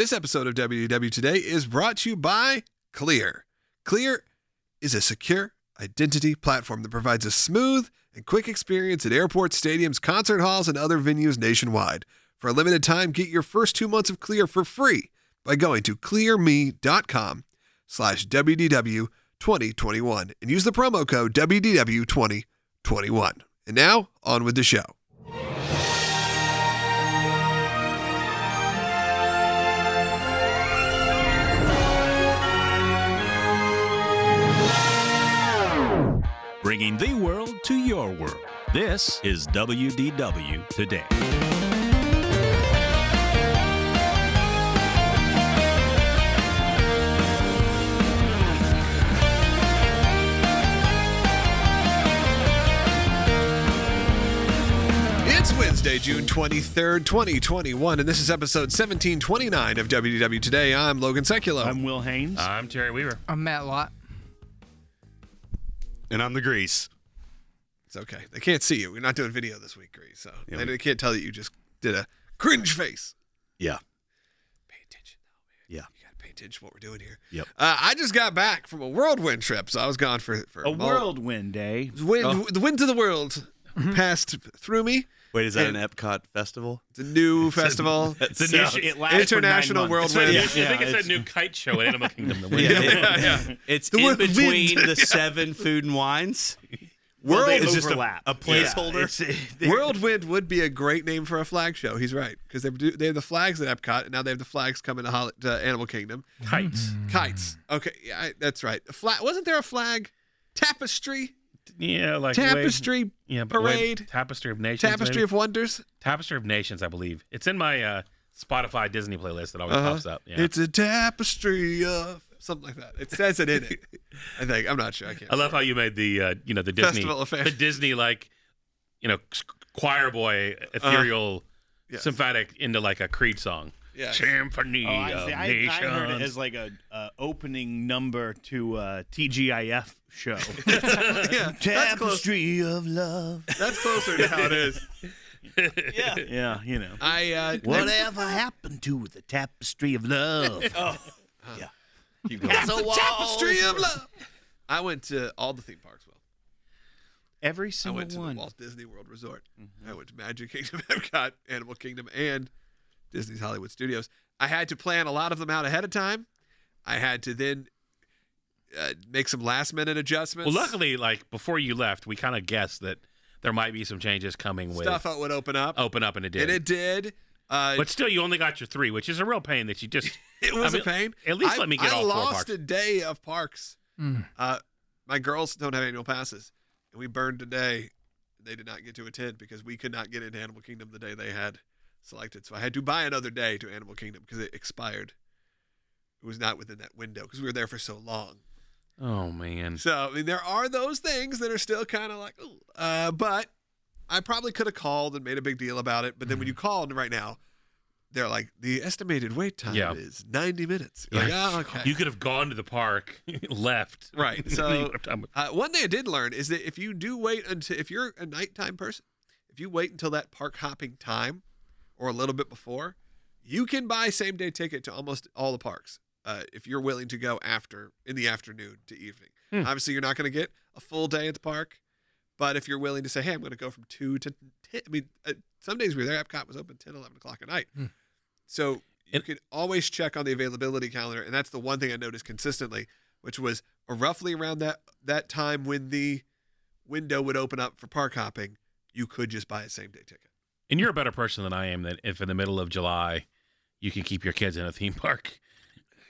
This episode of WDW Today is brought to you by Clear. Clear is a secure identity platform that provides a smooth and quick experience at airports, stadiums, concert halls, and other venues nationwide. For a limited time, get your first two months of Clear for free by going to clearme.com slash WDW 2021 and use the promo code WDW 2021. And now, on with the show. Bringing the world to your world. This is WDW Today. It's Wednesday, June 23rd, 2021, and this is episode 1729 of WDW Today. I'm Logan Sekulow. I'm Will Haynes. I'm Terry Weaver. I'm Matt Lott. And I'm the Grease. it's okay. They can't see you. We're not doing video this week, Grease, so Yeah, they, we- they can't tell that you just did a cringe face. Yeah. Pay attention, though, Yeah. You got to pay attention to what we're doing here. Yep. Uh, I just got back from a whirlwind trip, so I was gone for, for A mul- whirlwind day. Wind, The winds of the world passed through me. Wait, is that And- an Epcot festival? It's a new festival. It's a new, Sounds- it lasted for International nine World months. Wind. I think it's, it's- a new kite show at Animal Kingdom. The. Yeah, yeah, yeah. It's The in between wind. the seven food and wines. Well, they is just a- a placeholder? Yeah, it's- Whirlwind would be a great name for a flag show. He's right because they they have the flags at Epcot, and now they have the flags coming to, Hol- to Animal Kingdom. Kites. Kites. Okay, yeah, I, that's right. A flag. Wasn't there a flag? Tapestry. Yeah, like Tapestry. Yeah, parade. Tapestry of Nations. Tapestry maybe? of Wonders. Tapestry of Nations, I believe. It's in my uh, Spotify Disney playlist that always Uh-huh. pops up. Yeah. It's a tapestry of something like that. It says it in it. I think. I'm not sure. I can't. I love how you made the uh, you know the Disney Festival the Disney like you know choir boy ethereal Uh-huh. Yes. symphatic into like a Creed song. Yeah. Symphony Oh, I, of see. I, I Nations. heard it as like a uh, opening number to a TGIF show. yeah. That's. Tapestry of love. That's closer to how it is. Yeah, yeah, you know. I uh, Whatever happened to the tapestry of love? oh, yeah. Keep going. Castle walls. tapestry of love. I went to all the theme parks. Well. Every single I went to one. the Walt Disney World Resort. I went to Magic Kingdom, Epcot, Animal Kingdom, and Disney's Hollywood Studios. I had to plan a lot of them out ahead of time. I had to then uh, make some last minute adjustments. Well, luckily, like before you left, we kind of guessed that there might be some changes coming with stuff that would open up, open up, and it did. and it did. Uh, but still, you only got your three, which is a real pain that you just. it was I mean, a pain. At least I, let me get I all four lost parks. a day of parks. Mm. Uh, my girls don't have annual passes, and we burned a day. They did not get to attend because we could not get into Animal Kingdom the day they had selected. So I had to buy another day to Animal Kingdom because it expired. It was not within that window because we were there for so long. Oh man. So I mean, there are those things that are still kind of like, uh, but I probably could have called and made a big deal about it. But then when you called right now, they're like, the estimated wait time Yeah. is 90 minutes. You're like, oh, okay. You could have gone to the park, left. Right, so- you would have time- Uh, one thing I did learn is that if you do wait until, if you're a nighttime person, if you wait until that park hopping time or a little bit before, you can buy same day ticket to almost all the parks uh, if you're willing to go after in the afternoon to evening. Hmm. Obviously, you're not going to get a full day at the park, but if you're willing to say, hey, I'm going to go from 2 to 10, I mean, uh, some days we were there, Epcot was open 10, 11 o'clock at night. Hmm. So you It- can always check on the availability calendar, and that's the one thing I noticed consistently, which was roughly around that that time when the window would open up for park hopping, you could just buy a same day ticket. And you're a better person than I am. That if in the middle of July, you can keep your kids in a theme park,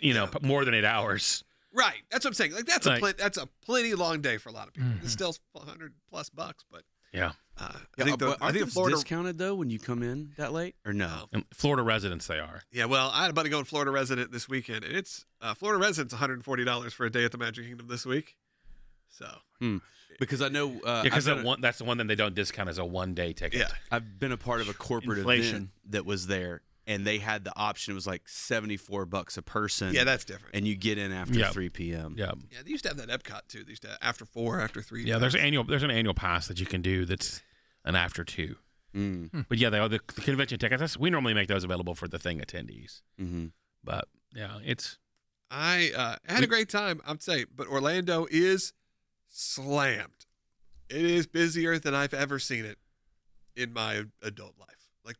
you know, Yeah. more than eight hours. Right. That's what I'm saying. Like that's a Like- plen- that's a plenty long day for a lot of people. Mhm. It's still 100 plus bucks, but Yeah. uh, I think the, I aren't think Florida. discounted though when you come in that late or no? And Florida residents, they are. Yeah, well, I had a buddy going Florida resident this weekend, and it's uh, Florida resident's 140 dollars for a day at the Magic Kingdom this week. So Because I know uh, because I've, that one that's the one that they don't discount as a one day ticket. yeah, I've been a part of a corporate Inflation. event that was there, and they had the option. It was like seventy four bucks a person. yeah, that's different. and you get in after Yeah. three p.m. Yeah. yeah, they used to have that Epcot too. They used to after four, after three. Yeah, there's pass. annual there's an annual pass that you can do that's an after two. Mm, But yeah, they are the, the convention tickets. That's, we normally make those available for the thing attendees. hmm But yeah, it's I uh, had a great time, I'd say, but Orlando is slammed. It is busier than I've ever seen it in my adult life. Like,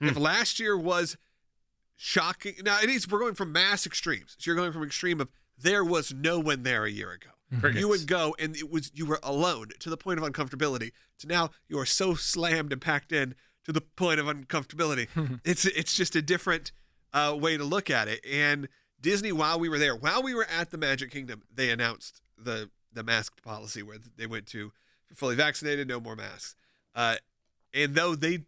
if last year was shocking, now it is. We're going from mass extremes. So you're going from extreme of there was no one there a year ago. You would go and it was you were alone to the point of uncomfortability. To now you are so slammed and packed in to the point of uncomfortability. it's it's just a different uh, way to look at it. And Disney, while we were there, while we were at the Magic Kingdom, they announced the the mask policy where they went to fully vaccinated, no more masks. Uh, and though they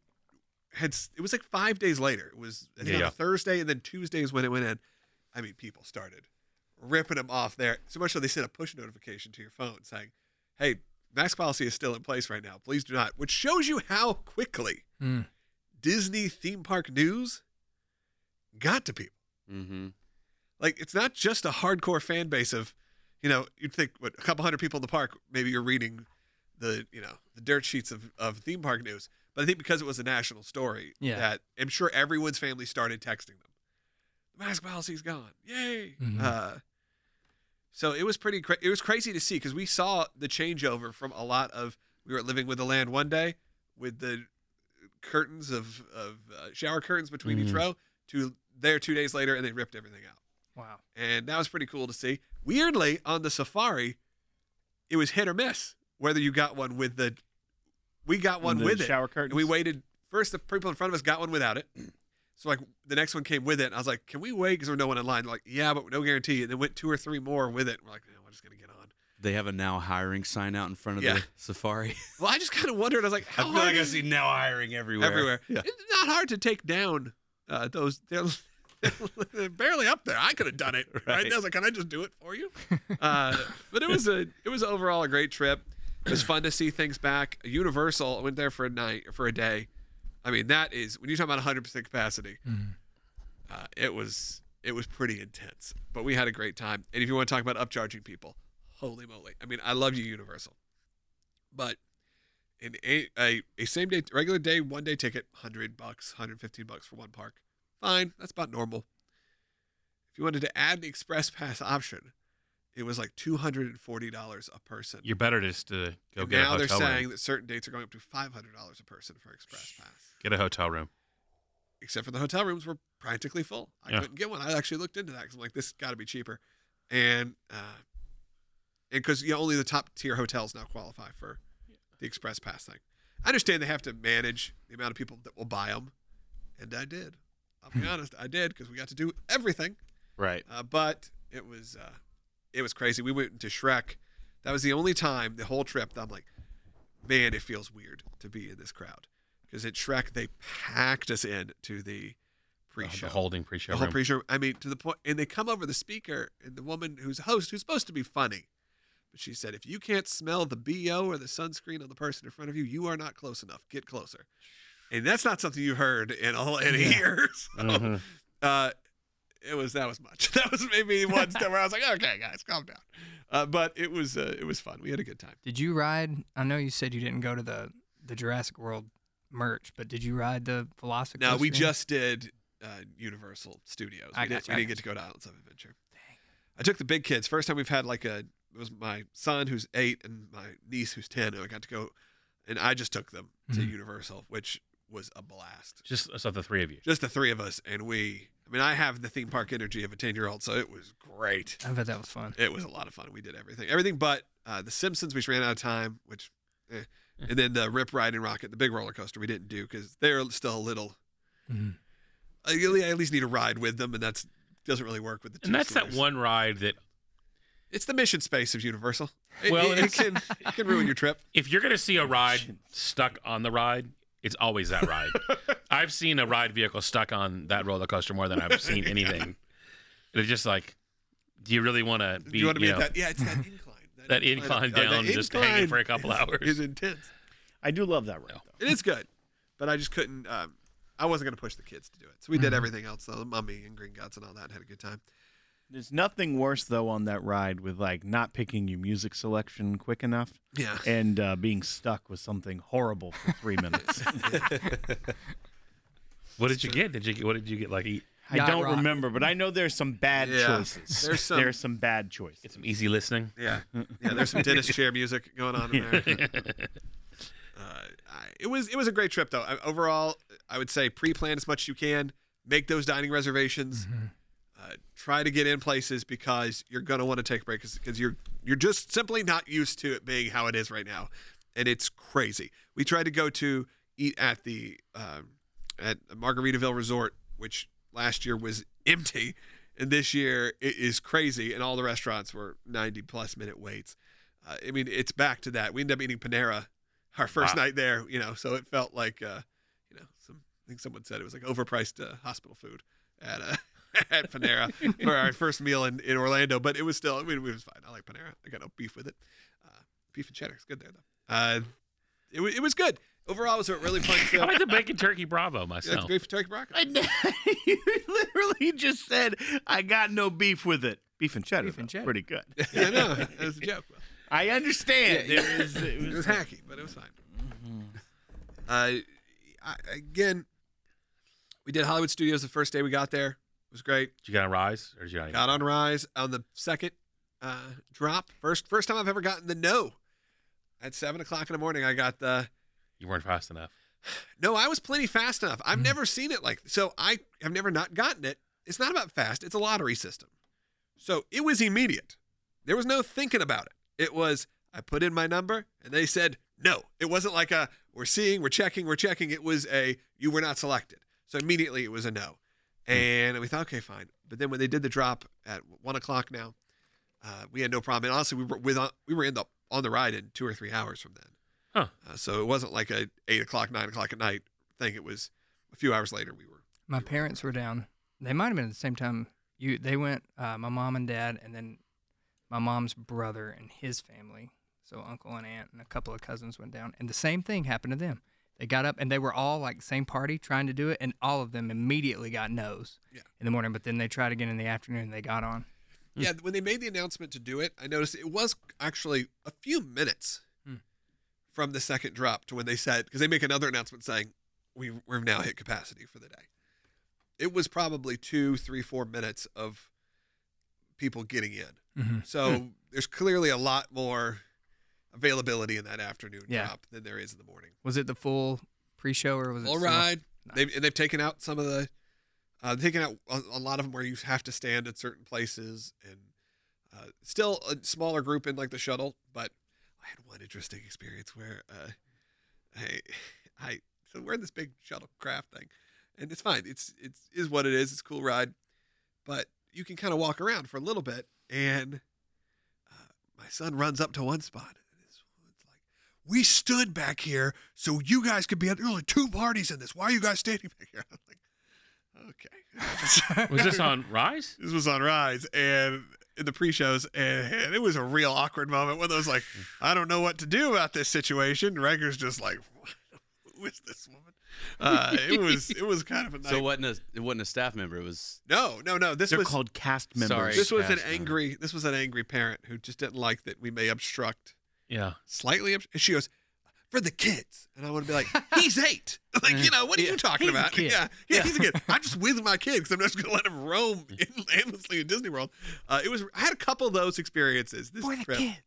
had, it was like five days later. It was I think on Yeah. a Thursday, and then Tuesday is when it went in. I mean, people started ripping them off there. So much so they sent a push notification to your phone saying, "Hey, mask policy is still in place right now. Please do not." Which shows you how quickly Mm. Disney theme park news got to people. Mm-hmm. Like it's not just a hardcore fan base of, you know, you'd think what a couple hundred people in the park. Maybe you're reading the you know the dirt sheets of of theme park news. But I think because it was a national story, Yeah. that I'm sure everyone's family started texting them. The mask policy's gone. Yay! Mhm. Uh, so it was pretty. Cra- it was crazy to see because we saw the changeover from a lot of we were living with the land one day with the curtains of of uh, shower curtains between each Mhm. row to there two days later and they ripped everything out Wow. and that was pretty cool to see. Weirdly, on the safari, it was hit or miss whether you got one with the. We got one The with it. shower And curtains. we waited. First, the people in front of us got one without it. So like the next one came with it. And I was like, "Can we wait?" Because there's no one in line. They're like, yeah, but no guarantee. And then went two or three more with it. We're like, "Yeah, we're just gonna get on. They have a now hiring sign out in front of Yeah. the safari. Well, I just kind of wondered. I was like, I how feel hard like I is- see now hiring everywhere. everywhere. Yeah. It's not hard to take down uh, those. They're, they're barely up there. I could have done it. Right. Right. I was like, can I just do it for you? Uh, but it was a it was overall a great trip. It was fun to see things back. Universal I went there for a night for a day. I mean, that is when you talk about 100 percent capacity. Uh, it was it was pretty intense, but we had a great time. And if you want to talk about upcharging people, holy moly! I mean, I love you, Universal, but in a, a, a same day regular day one day ticket 100 bucks 115 bucks for one park fine that's about normal. If you wanted to add the express pass option it was like $240 a person. You're better just to go And get a now they're saying room. that certain dates are going up to $500 a person for express pass. Get a hotel room. except for the hotel rooms were practically full. I Yeah. couldn't get one. I actually looked into that because i'm like this got to be cheaper. And uh and because you know, only the top tier hotels now qualify for the express pass thing. I understand they have to manage the amount of people that will buy them and i did i'll be honest i did because we got to do everything Right. uh, but it was uh, it was crazy. We went into Shrek. That was the only time the whole trip that I'm like, man, it feels weird to be in this crowd because at Shrek they packed us in to the pre-show. the holding pre-show The whole room. pre-show. I mean, to the point, and they come over the speaker and the woman who's host who's supposed to be funny, but she said, if you can't smell the bo or the sunscreen on the person in front of you, you are not close enough. Get closer. And that's not something you've heard in all in Yeah. years. So, Mhm. uh, it was that was much. That was maybe one step where I was like, okay, guys, calm down. Uh, but it was uh, it was fun. We had a good time. Did you ride? I know you said you didn't go to the the Jurassic World merch, but did you ride the Velocicoaster? Now we just did uh, Universal Studios. We, I did, gotcha, we didn't get to go to Islands of Adventure. Dang. I took the big kids. First time we've had like a it was my son who's eight and my niece who's ten. And I got to go, and I just took them to Mhm. Universal, which was a blast. Just so the three of you. Just the three of us, and we. I mean, I have the theme park energy of a ten year old, so it was great. I bet that was fun. It was a lot of fun. We did everything, everything but uh, the Simpsons, which ran out of time. Which, eh. and then the Rip Ride and Rockit, the big roller coaster, we didn't do because they're still a little. Mhm. I I at least need a ride with them, and that's doesn't really work with the. And that's that one ride that It's the mission space of Universal. It, Well, it, it it's- can it can ruin your trip. if you're gonna see a ride stuck on the ride, it's always that ride. I've seen a ride vehicle stuck on that roller coaster more than I've seen anything. It's just like, do you really want to be? Do you want to be know, that? Yeah, it's that incline. that incline uh, that down, just hanging for a couple hours. is intense. I do love that ride. Though. It is good, but I just couldn't. Um, I wasn't going to push the kids to do it, so we did Mm-hmm. everything else. The mummy and Gringotts and all that. and Had a good time. There's nothing worse though on that ride with like not picking your music selection quick enough Yeah. and uh, being stuck with something horrible for three minutes. What did you get? Did you get? What did you get? Like eat? I Yacht don't rock. remember, but I know there's some bad Yeah. choices. There's some- there's some bad choices. Get some easy listening. Yeah, yeah. There's some dentist chair music going on in there. Uh, I, it was it was a great trip though. I, overall, I would say pre-plan as much as you can. Make those dining reservations. Try to get in places because you're gonna want to take a break because you're you're just simply not used to it being how it is right now, and it's crazy. We tried to go to eat at the um, at Margaritaville Resort, which last year was empty, and this year it is crazy, and all the restaurants were 90 plus minute waits. Uh, I mean, it's back to that. We ended up eating Panera our first Wow. night there, you know, so it felt like, uh, you know, some I think someone said it was like overpriced uh, hospital food at uh, at Panera for our first meal in, in Orlando, but it was still, I mean, it was fine. I like Panera. I got no beef with it. Uh, beef and cheddar is good there though. Uh, it, wa- it was good. Overall, it was a really fun I trip. like the bacon turkey bravo Yeah, myself. great for turkey bravo. you literally just said I got no beef with it. Beef and cheddar. Beef and cheddar. Pretty good. yeah, I know. It was a joke. I understand. Yeah, It was, it It was, was hacky, but it was fine. Uh, I, again, we did Hollywood Studios the first day we got there. Was great. Did you got a rise or did you got Got on Rise on the second uh, drop. First first time I've ever gotten the no. At seven o'clock in the morning, I got the You weren't fast enough. no. I was plenty fast enough. I've never seen it like so. I have never not gotten it. It's not about fast. It's a lottery system. So it was immediate. There was no thinking about it. It was I put in my number and they said no. It wasn't like a we're seeing, we're checking, we're checking. It was a you were not selected. So immediately it was a no. And we thought, okay, fine. But then when they did the drop at one o'clock now, uh, we had no problem. And honestly, we were with we were in the on the ride in two or three hours from then. Huh. Uh, so it wasn't like a eight o'clock, nine o'clock at night thing. It was a few hours later. We were. My parents were down. They might have been at the same time. You, they went. Uh, my mom and dad, and then my mom's brother and his family. So uncle and aunt and a couple of cousins went down, and the same thing happened to them. They got up and they were all like same party trying to do it, and all of them immediately got no's Yeah. in the morning. But then they tried again in the afternoon. and They got on. Yeah, when they made the announcement to do it, I noticed it was actually a few minutes Hmm. from the second drop to when they said because they make another announcement saying we we've now hit capacity for the day. It was probably two, three, four minutes of people getting in. Mm-hmm. So there's clearly a lot more availability in that afternoon Yeah. drop than there is in the morning. Was it the full pre-show or was it? All right. Nice. They've and they've taken out some of the, uh, taken out a, a lot of them where you have to stand at certain places, and uh, still a smaller group in like the shuttle. But I had one interesting experience where uh, I, I so we're in this big shuttlecraft thing, and it's fine. It's it's is what it is. It's a cool ride, but you can kind of walk around for a little bit, and uh, my son runs up to one spot. and It's, it's like, we stood back here so you guys could be at. There are only two parties in this. Why are you guys standing back here? I'm like, okay. Was this on Rise? this was on Rise and in the pre-shows, and, and it was a real awkward moment. One of those like, I don't know what to do about this situation. Rager's just like, who is this woman? Uh, it was it was kind of a night. So it wasn't a it wasn't a staff member. It was No, no, no. This They're was called cast members. Sorry. this was an Cast member. angry this was an angry parent who just didn't like that we may obstruct Yeah. slightly. obst- And she goes, for the kids. And I want to be like, he's eight. like, you know, what are you talking He's a about? kid. Yeah, yeah, he's a kid. I'm just with my kid because I'm just going to let him roam aimlessly in Disney World. Uh, it was. I had a couple of those experiences this For the trip. kids.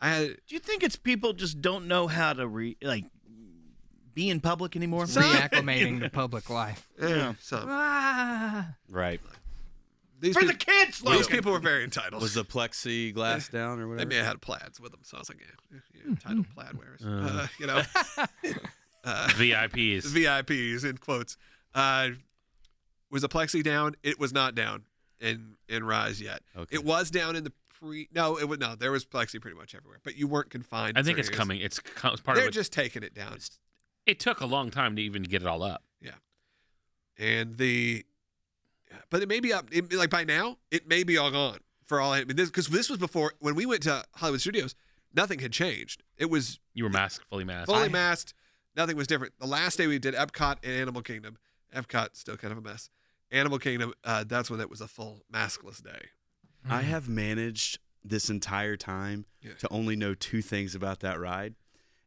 I had Do you think it's people just don't know how to re like be in public anymore? Reacclimating to public life. eh, some. Ah. right. These, For the peop- kids, these Logan. people were very entitled. Was the plexiglass down or whatever? they whatever? may have had plaids with them, so I was like, yeah, yeah entitled plaid wearers. Uh, you know, uh, VIPs. VIPs in quotes. Uh, was the plexi down? It was not down in in Rise yet. Okay. It was down in the pre. No, it was no. There was plexi pretty much everywhere, but you weren't confined. I think it's areas. coming. It's, co- it's part They're of it. just taking it down, It took a long time to even get it all up. Yeah, and the. But it may be up. It, like by now, it may be all gone for all. I mean, because this, was before when we went to Hollywood Studios. Nothing had changed. It was You were masked, fully masked. fully masked. Nothing was different. The last day we did Epcot and Animal Kingdom. Epcot still kind of a mess. Animal Kingdom. Uh, that's when it was a full maskless day. I have managed this entire time Yeah. to only know two things about that ride,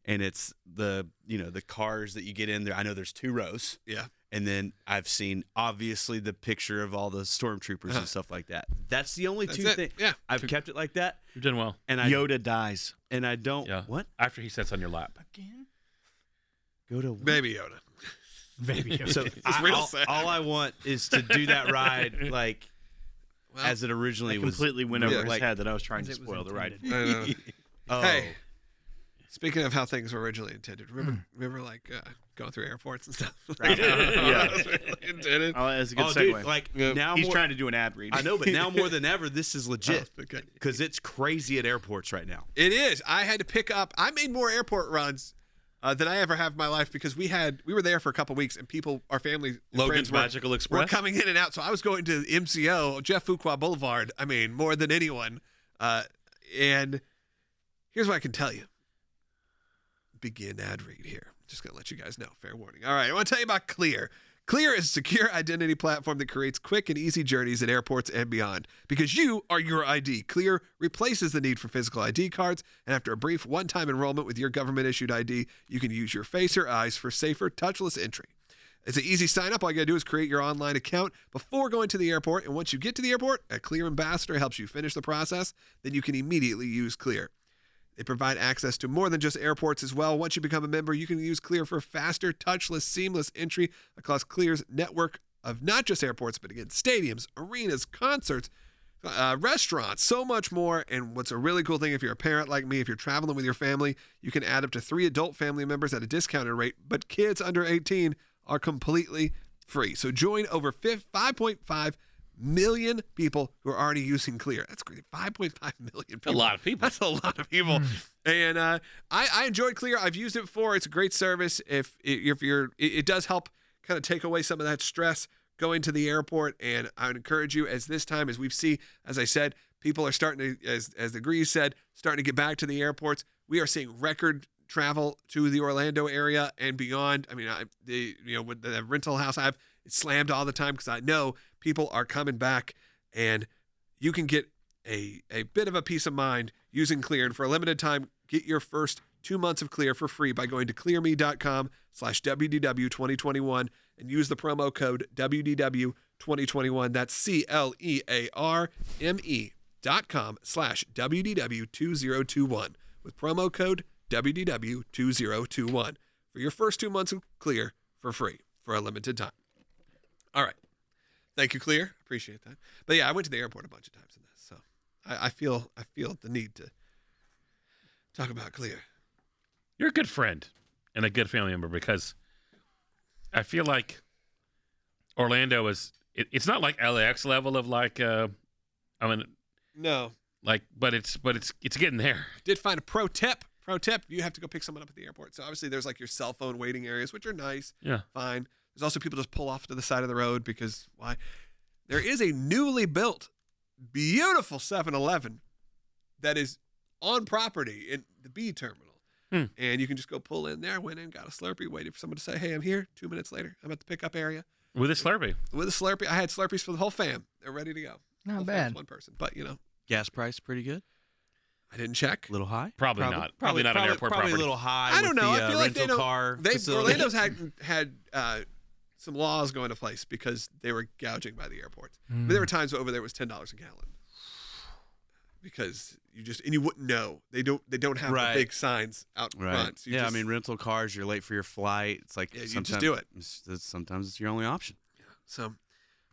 and it's the you know the cars that you get in there. I know there's two rows, Yeah. And then I've seen obviously the picture of all the stormtroopers Uh-huh. and stuff like that. That's the only That's two things. Yeah. I've kept it like that, You're doing well. and I Yoda dies. and I don't. Yeah. What? After he sits on your lap. Again? Go to what? Baby Yoda. Baby Yoda. So I, all, all I want is to do that ride like Well, as it I originally was. completely went over Yeah. his like- head that I was trying to spoil the ride. I. Oh, Hey. Speaking of how things were originally intended, remember, remember like uh, going through airports and stuff. Right. Yeah. That was really intended. Oh, that's a good oh, segue. dude, like Yeah. now He's more, trying to do an ad read. I know, but now more than ever, this is legit Oh, okay. because it's crazy at airports right now. It is. I had to pick up. I made more airport runs uh, than I ever have in my life because we had we were there for a couple weeks and people, our family, Logan's friends were, Magical were coming in and out. So I was going to MCO, Jeff Fuqua Boulevard. I mean, more than anyone. Uh, and here's what I can tell you. Begin ad read here. Just gonna let you guys know. Fair warning. All right, I want to tell you about Clear. Clear is a secure identity platform that creates quick and easy journeys at airports and beyond. Because you are your ID. Clear replaces the need for physical ID cards, and after a brief one time enrollment with your government issued ID, you can use your face or eyes for safer, touchless entry. It's an easy sign up. All you gotta do is create your online account before going to the airport. And once you get to the airport, a Clear ambassador helps you finish the process. Then you can immediately use Clear. They provide access to more than just airports as well. Once you become a member, you can use Clear for faster, touchless, seamless entry across Clear's network of not just airports, but again, stadiums, arenas, concerts, uh, restaurants, so much more. And what's a really cool thing, if you're a parent like me, if you're traveling with your family, you can add up to three adult family members at a discounted rate, but kids under 18 are completely free. So join over 5.5 million people who are already using Clear. That's great. 5.5 million people. lot of people. That's a lot of people. And uh, I, I enjoyed Clear. I've used it before. It's a great service. If if you're, it, it does help kind of take away some of that stress going to the airport. And I would encourage you, as this time, as we've seen, as I said, people are starting to, as as the Grease said, starting to get back to the airports. We are seeing record travel to the Orlando area and beyond. I mean, I the you know with the rental house I have, it's slammed all the time because I know people are coming back, and you can get a a bit of a peace of mind using Clear. And for a limited time, get your first two months of Clear for free by going to clearme.com slash WDW 2021 and use the promo code WDW 2021. That's C L E A R M E dot com slash WDW 2021 with promo code WDW 2021 for your first two months of Clear for free for a limited time. All right. Thank you, Clear. Appreciate that. But yeah, I went to the airport a bunch of times in this, so I, I feel I feel the need to talk about Clear. You're a good friend and a good family member because I feel like Orlando is. It, it's not like LAX level of like. Uh, I mean, No, like, but it's but it's it's getting there. did find a pro tip. Pro tip: you have to go pick someone up at the airport. So obviously, there's like your cell phone waiting areas, which are nice. Yeah. fine. There's also people just pull off to the side of the road because why? There is a newly built, beautiful 7-Eleven that is on property in the B terminal, Hmm. and you can just go pull in there. Went in, got a Slurpee, waited for someone to say, "Hey, I'm here." Two minutes later, I'm at the pickup area With a Slurpee. with a Slurpee. I had Slurpees for the whole fam. They're ready to go. Not Whole bad. One person, but you know, Gas price pretty good. I didn't check. A little high. Probably not. Probably not an airport Probably property. a little high. I don't know. The, I uh, feel like they rental don't. car They facility. Orlando's had had uh, some laws go into place because they were gouging by the airports. But there were times over there it was ten dollars a gallon because you just and you wouldn't know. They don't. They don't have the big signs out Right. front. So yeah, just- I mean, rental cars. You're late for your flight. It's like Yeah, you just do it. It's, sometimes it's your only option. So,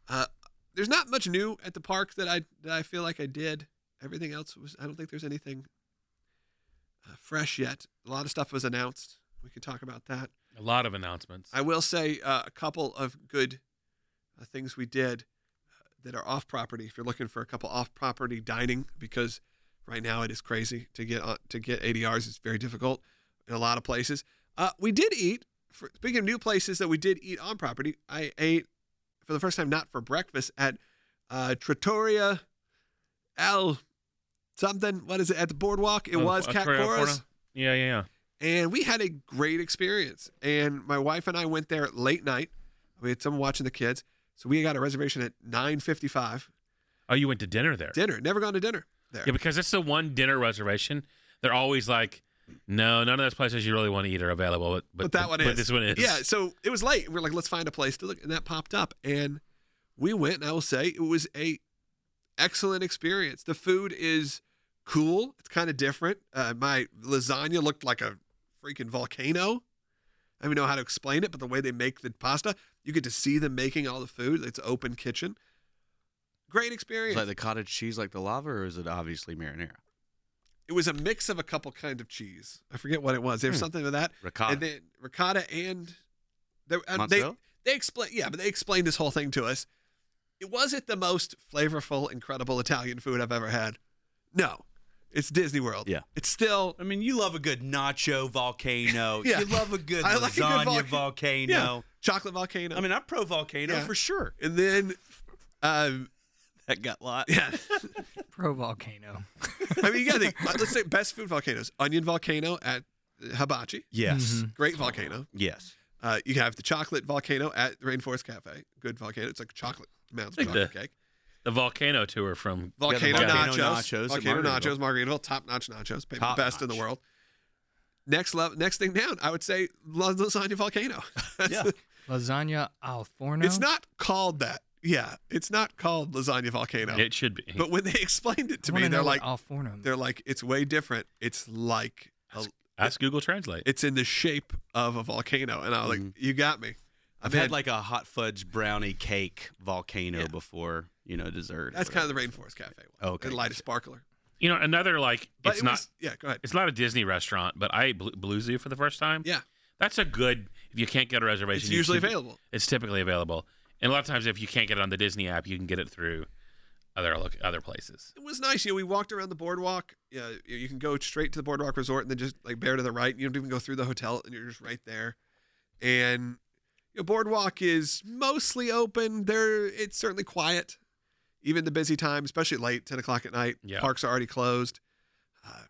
uh, there's not much new at the park that I that I feel like I did. Everything else was. I don't think there's anything uh, fresh yet. A lot of stuff was announced. We could talk about that. A lot of announcements. I will say uh, a couple of good uh, things we did uh, that are off property. If you're looking for a couple off property dining, because right now it is crazy to get on, to get ADRs. It's very difficult in a lot of places. Uh, we did eat. For, speaking of new places that we did eat on property, I ate for the first time not for breakfast at uh, Trattoria El something. What is it at the boardwalk? It Oh, was uh, Cat Cora's Yeah, yeah, yeah. And we had a great experience. And my wife and I went there late night. We had someone watching the kids, so we got a reservation at nine fifty-five. Oh, you went to dinner there? Dinner. Never gone to dinner there. Yeah, because it's the one dinner reservation. They're always like No, none of those places you really want to eat are available. But, But, that one but is. this one is. Yeah. So it was late. We're like, let's find a place to look, and that popped up, and we went. And I will say, it was a excellent experience. The food is cool. It's kind of different. Uh, my lasagna looked like a freaking volcano. I don't even know how to explain it, but the way they make the pasta, you get to see them making all the food. It's open kitchen. Great Is experience. like the cottage cheese like the lava, or is it obviously marinara? it was a mix of a couple kind of cheese. I forget what it was. There was Hmm. something with that. Ricotta. and then ricotta and they, uh, they they explain yeah, but they explained this whole thing to us. It wasn't the most flavorful, incredible Italian food I've ever had. No, it's Disney World. Yeah. it's still I mean, you love a good nacho volcano. Yeah. You love a good I like a good lasagna volca- volcano. yeah, chocolate volcano. I mean, I'm pro volcano Yeah. for sure. and then um, That got lot. yeah, Pro volcano. I mean you got to think. uh, Let's say best food volcanoes: onion volcano at Hibachi, Yes. Mhm. great volcano. Yes. Uh, you have the chocolate volcano at Rainforest Cafe, good volcano. It's like chocolate mounds of Like chocolate the- cake. The volcano tour from Volcano, volcano nachos, nachos volcano nachos, Margaritaville, top notch nachos, maybe Top the best in the world. Next level, next thing down, I would say lasagna volcano. Yeah. Lasagna al forno. it's not called that. Yeah, it's not called lasagna volcano. it should be. but when they explained it to I me, they're know like, what al forno. they're like, it's way different. It's like, a, Ask Google Translate. it's in the shape of a volcano, and I was like, Mhm. you got me. I've had like a hot fudge brownie cake volcano Yeah. before, you know, dessert. that's kind of the Rainforest Cafe one. Okay, and light a sparkler. You know, another like But it's it not was, yeah. Go ahead. it's not a Disney restaurant, but I ate Blue, Blue Zoo for the first time. Yeah. That's a good if you can't get a reservation. It's usually available. It's typically available, and a lot of times if you can't get it on the Disney app, you can get it through other look other places. It was nice. You know, we walked around the boardwalk. Yeah, you you can go straight to the boardwalk resort and then just like bear to the right. You don't even go through the hotel, and you're just right there. And you boardwalk is mostly open. There, it's certainly quiet, even the busy time, especially late, ten o'clock at night. Yeah. Parks are already closed. Uh,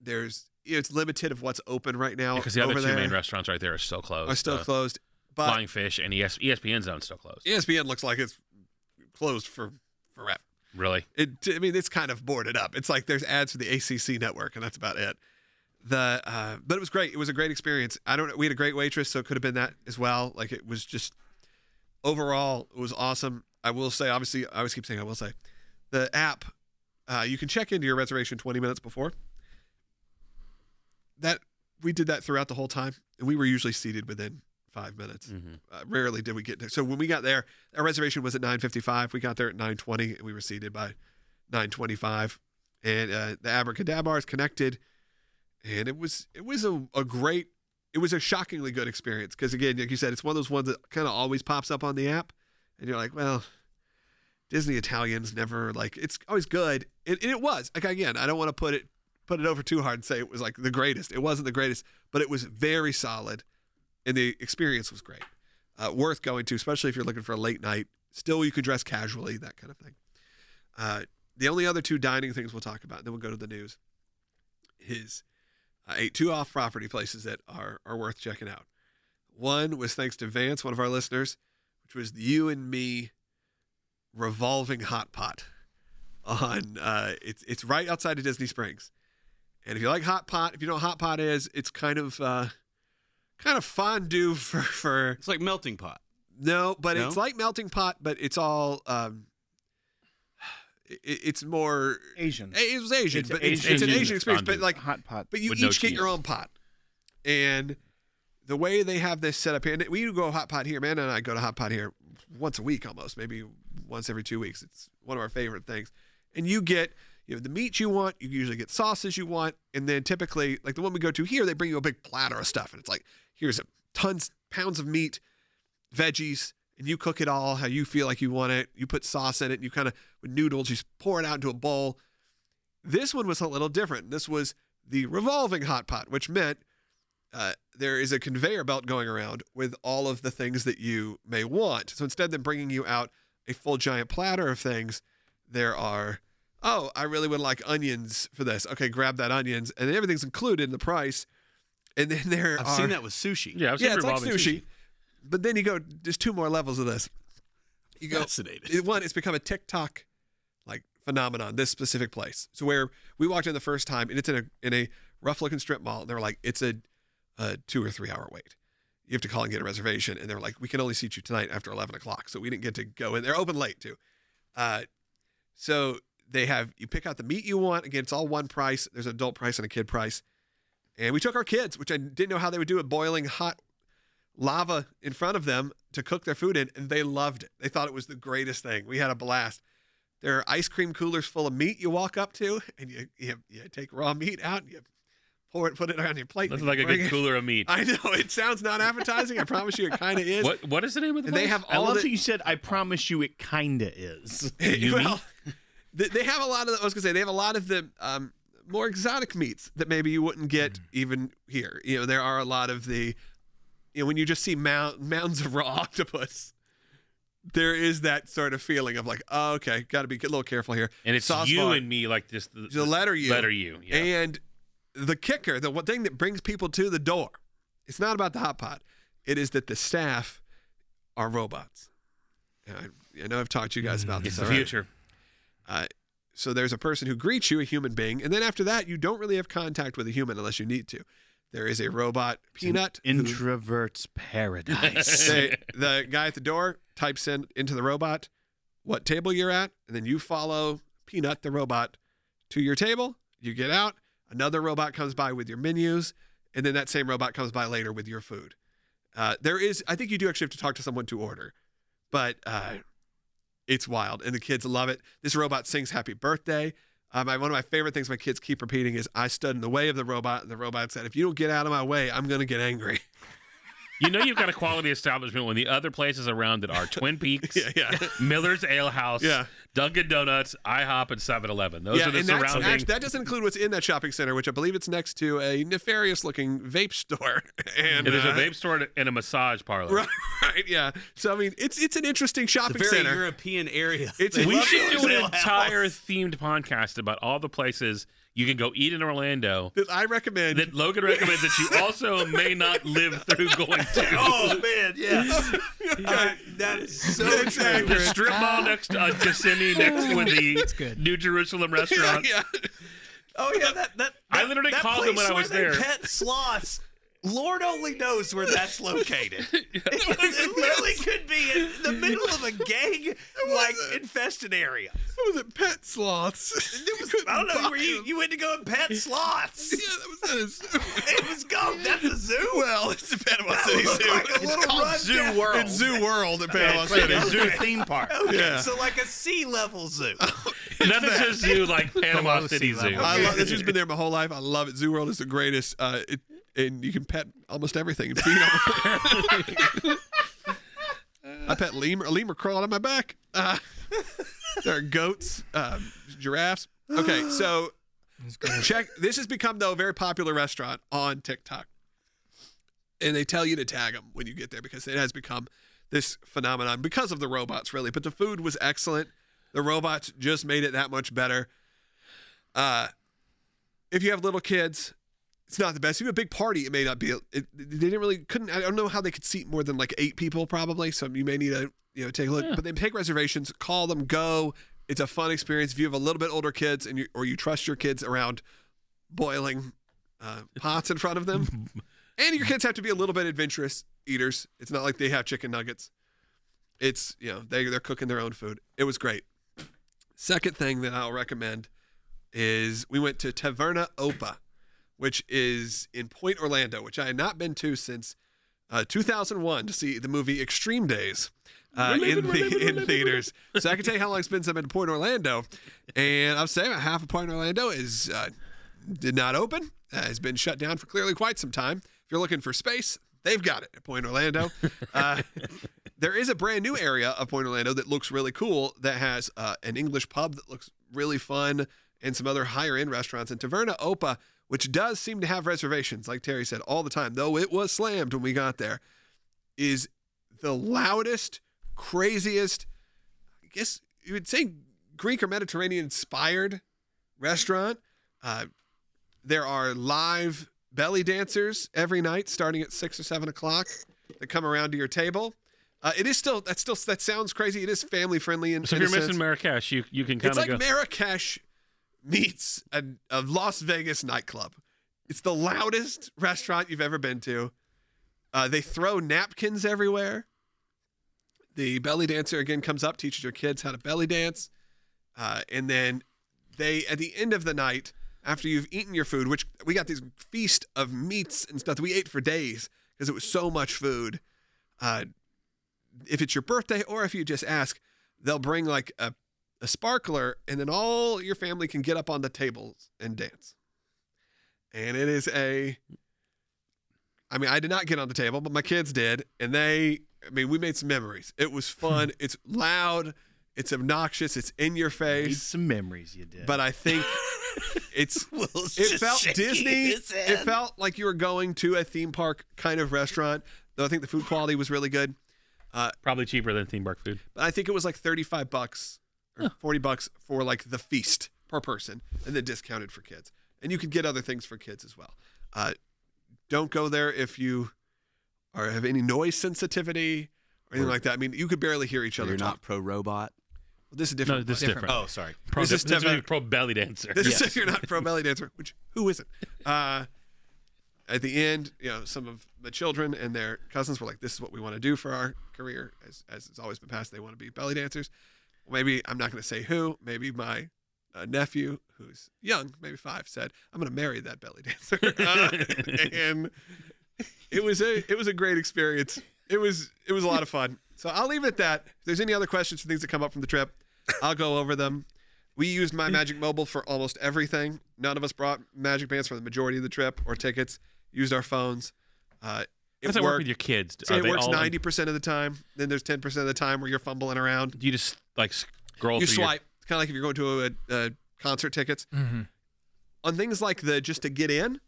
there's you know, it's limited of what's open right now. Because the other two there main restaurants right there are still closed. are still Uh, closed. But Flying Fish and ES, ESPN Zone still closed. ESPN looks like it's closed for forever. Really? It, I mean, it's kind of boarded up. It's like there's ads for the ACC network, and that's about it. The, uh, but it was great. It was a great experience. I don't. We had a great waitress, so it could have been that as well. Like it was just overall, it was awesome. I will say, obviously, I always keep saying, I will say, the app, uh, you can check into your reservation 20 minutes before. That we did that throughout the whole time, and we were usually seated within five minutes. Mm-hmm. Uh, rarely did we get there. So when we got there, our reservation was at 9:55. We got there at 9:20, and we were seated by 9:25. And uh, the abracadabras connected, and it was it was a, a great, it was a shockingly good experience because again, like you said, it's one of those ones that kind of always pops up on the app, and you're like, well, Disney Italians never like it's always good, and, and it was like again, I don't want to put it put it over too hard and say it was like the greatest. It wasn't the greatest, but it was very solid, and the experience was great. Uh, worth going to, especially if you're looking for a late night. Still, you could dress casually, that kind of thing. Uh, the only other two dining things we'll talk about, then we'll go to the news, is I ate two off property places that are, are worth checking out. One was thanks to Vance, one of our listeners, which was the you and me revolving hot pot on uh, it's it's right outside of Disney Springs. And if you like hot pot, if you know what hot pot is, it's kind of uh, kind of fondue for for It's like melting pot. no, but No? it's like melting pot, but it's all um, it's more Asian. it was Asian, It's but it's, it's an Asian Asian experience. But like, hot pot. but you each no get your own pot, and the way they have this set up here, and we go hot pot here. Man and I go to hot pot here once a week, almost maybe once every two weeks. It's one of our favorite things. And you get you know the meat you want. You usually get sauces you want, and then typically like the one we go to here, they bring you a big platter of stuff, and it's like here's a tons pounds of meat, veggies, and you cook it all how you feel like you want it. You put sauce in it, and you kind of with noodles, you pour it out into a bowl. This one was a little different. This was the revolving hot pot, which meant uh, there is a conveyor belt going around with all of the things that you may want. So instead of bringing you out a full giant platter of things, there are, oh, I really would like onions for this. Okay, grab that onions, and everything's included in the price. And then there I've are seen that with sushi. Yeah, I've yeah, seen it's like revolving sushi. But then you go, there's two more levels of this. You go, Fascinated. one, it's become a TikTok like phenomenon. This specific place. So where we walked in the first time, and it's in a in a rough looking strip mall. And they were like, it's a, a two or three hour wait. You have to call and get a reservation. And they were like, we can only seat you tonight after 11 o'clock. So we didn't get to go in. They're open late too. Uh, so they have, you pick out the meat you want. Again, it's all one price. There's an adult price and a kid price. And we took our kids, which I didn't know how they would do it, boiling hot lava in front of them to cook their food in, and they loved it. They thought it was the greatest thing. We had a blast. There are ice cream coolers full of meat you walk up to, and you you, you take raw meat out and you pour it, put it on your plate. Looks and like a good it- cooler of meat. I know it sounds not appetizing. I promise you, it kind of is. What what is the name of the And they place? have I all love the, that you said, "I promise you, it kinda is." You well, they, they have a lot of. I was gonna say they have a lot of the um, more exotic meats that maybe you wouldn't get Mm. even here. You know, there are a lot of the, you know, when you just see mount, mounds of raw octopus, there is that sort of feeling of like, oh, okay, got to be a little careful here. and it's Sauce you bar. and me, like just the, The letter U. Letter U. Yeah. And the kicker, the thing that brings people to the door, it's not about the hot pot. It is that the staff are robots. I, I know I've talked to you guys about it's this. the already. future. Uh, so there's a person who greets you, a human being, and then after that, you don't really have contact with a human unless you need to. There is a robot, Peanut. Introvert's paradise. they, the guy at the door types in into the robot what table you're at, and then you follow Peanut, the robot, to your table. You get out. Another robot comes by with your menus, and then that same robot comes by later with your food. Uh, there is, I think you do actually have to talk to someone to order, but uh, it's wild, and the kids love it. This robot sings "Happy Birthday." Um, I, one of my favorite things my kids keep repeating is, "I stood in the way of the robot," and the robot said, "If you don't get out of my way, I'm going to get angry." You know you've got a quality establishment when the other places around it are Twin Peaks, yeah, yeah. Miller's Ale House, Yeah. Dunkin' Donuts, IHOP, and 7-Eleven. Those yeah, are the and that's surrounding. actually, that doesn't include what's in that shopping center, which I believe it's next to a nefarious-looking vape store. And Yeah, there's a uh, vape store and a massage parlor. Right, right, yeah. So I mean, it's it's an interesting It's shopping a very center. European area. It's- We We should do an entire house. themed podcast about all the places you can go eat in Orlando that I recommend. that Logan recommends that you also may not live through going to. Oh man, yes. Uh, that is so That's true. accurate. The strip mall next to uh, Kissimmee, next with the. New Jerusalem restaurant. yeah. Oh yeah, that that. I literally that called them when I was where they there. Pet sloths. Lord only knows where that's located. it, it literally could be in the middle of a gang like infested area. What was it? Pet sloths. It was, I don't know where you you went to go and pet sloths. Yeah, that was at a zoo. It was go. That's a zoo. Well, it's the Panama That City Zoo. like a it's little called Zoo down- World. It's Zoo World at Panama like City. a zoo theme park. Okay, Yeah. so like a sea level zoo. Nothing says zoo like Panama City Zoo. I love this. Has been there my whole life. I love it. Zoo World is the greatest. Uh, it, and you can pet almost everything and feed on. I pet lemur. A lemur crawled on my back. Uh, there are goats, um, giraffes. Okay, so check. This has become though a very popular restaurant on TikTok, and they tell you to tag them when you get there because it has become this phenomenon because of the robots, really. But the food was excellent. The robots just made it that much better. Uh, if you have little kids, it's not the best. If you have a big party, it may not be. It, they didn't really couldn't. I don't know how they could seat more than like eight people probably. So you may need to you know take a look. But they take reservations, call them, go. It's a fun experience. If you have a little bit older kids and you or you trust your kids around boiling uh, pots in front of them, and your kids have to be a little bit adventurous eaters. It's not like they have chicken nuggets. It's you know they they're cooking their own food. It was great. Second thing that I'll recommend is we went to Taverna Opa, which is in Pointe Orlando, which I had not been to since uh, 2001 to see the movie Extreme Days uh, in, the, in theaters. So I can tell you how long it's been since I've been to Pointe Orlando, and I'm saying about half of Pointe Orlando is uh, did not open, uh, has been shut down for clearly quite some time. If you're looking for space, they've got it at Pointe Orlando. Uh, there is a brand new area of Pointe Orlando that looks really cool that has uh, an English pub that looks really fun and some other higher end restaurants. And Taverna Opa, which does seem to have reservations, like Terry said, all the time, though it was slammed when we got there, is the loudest, craziest, I guess you would say Greek or Mediterranean inspired restaurant. Uh, there are live belly dancers every night starting at six or seven o'clock that come around to your table. Uh, it is still that's still that sounds crazy. It is family friendly in, So if you're missing. Marrakesh, you you can kind of It's like go. Marrakesh meets a, a Las Vegas nightclub. It's the loudest restaurant you've ever been to. Uh, they throw napkins everywhere. The belly dancer again comes up, teaches your kids how to belly dance, uh, and then they at the end of the night, after you've eaten your food, which we got this feast of meats and stuff that we ate for days because it was so much food. Uh, if it's your birthday or if you just ask, they'll bring like a, a sparkler, and then all your family can get up on the tables and dance. And it is a I mean, I did not get on the table, but my kids did, and they. I mean, we made some memories. It was fun. it's loud. It's obnoxious. It's in your Need face. some memories you did. But I think it's. Will's It felt Disney. It felt like you were going to a theme park kind of restaurant. Though I think the food quality was really good. Uh, Probably cheaper than theme park food. But I think it was like thirty-five bucks or forty bucks for like the feast per person, and then discounted for kids. And you could get other things for kids as well. Uh, don't go there if you are have any noise sensitivity or anything Or- like that. I mean, you could barely hear each other You're talk. not pro robot. This is No, different. this is different. Oh, sorry. Pro, This is this is different. pro belly dancer. This is if you're not pro belly dancer, which who isn't? Uh, at the end, you know, some of the children and their cousins were like, "This is what we want to do for our career." As as it's always been passed, they want to be belly dancers. Maybe I'm not going to say who. Maybe my uh, nephew, who's young, maybe five, said, "I'm going to marry that belly dancer," uh, and it was a it was a great experience. It was it was a lot of fun. So I'll leave it at that. If there's any other questions or things that come up from the trip, I'll go over them. We used my Magic Mobile for almost everything. None of us brought Magic Bands for the majority of the trip or tickets. Used our phones. Uh, it it work with your kids? Say it works ninety percent of the time. Then there's ten percent of the time where you're fumbling around. You just like scroll You through your- swipe. It's kind of like if you're going to a, a concert tickets. Mm-hmm. On things like the just to get in,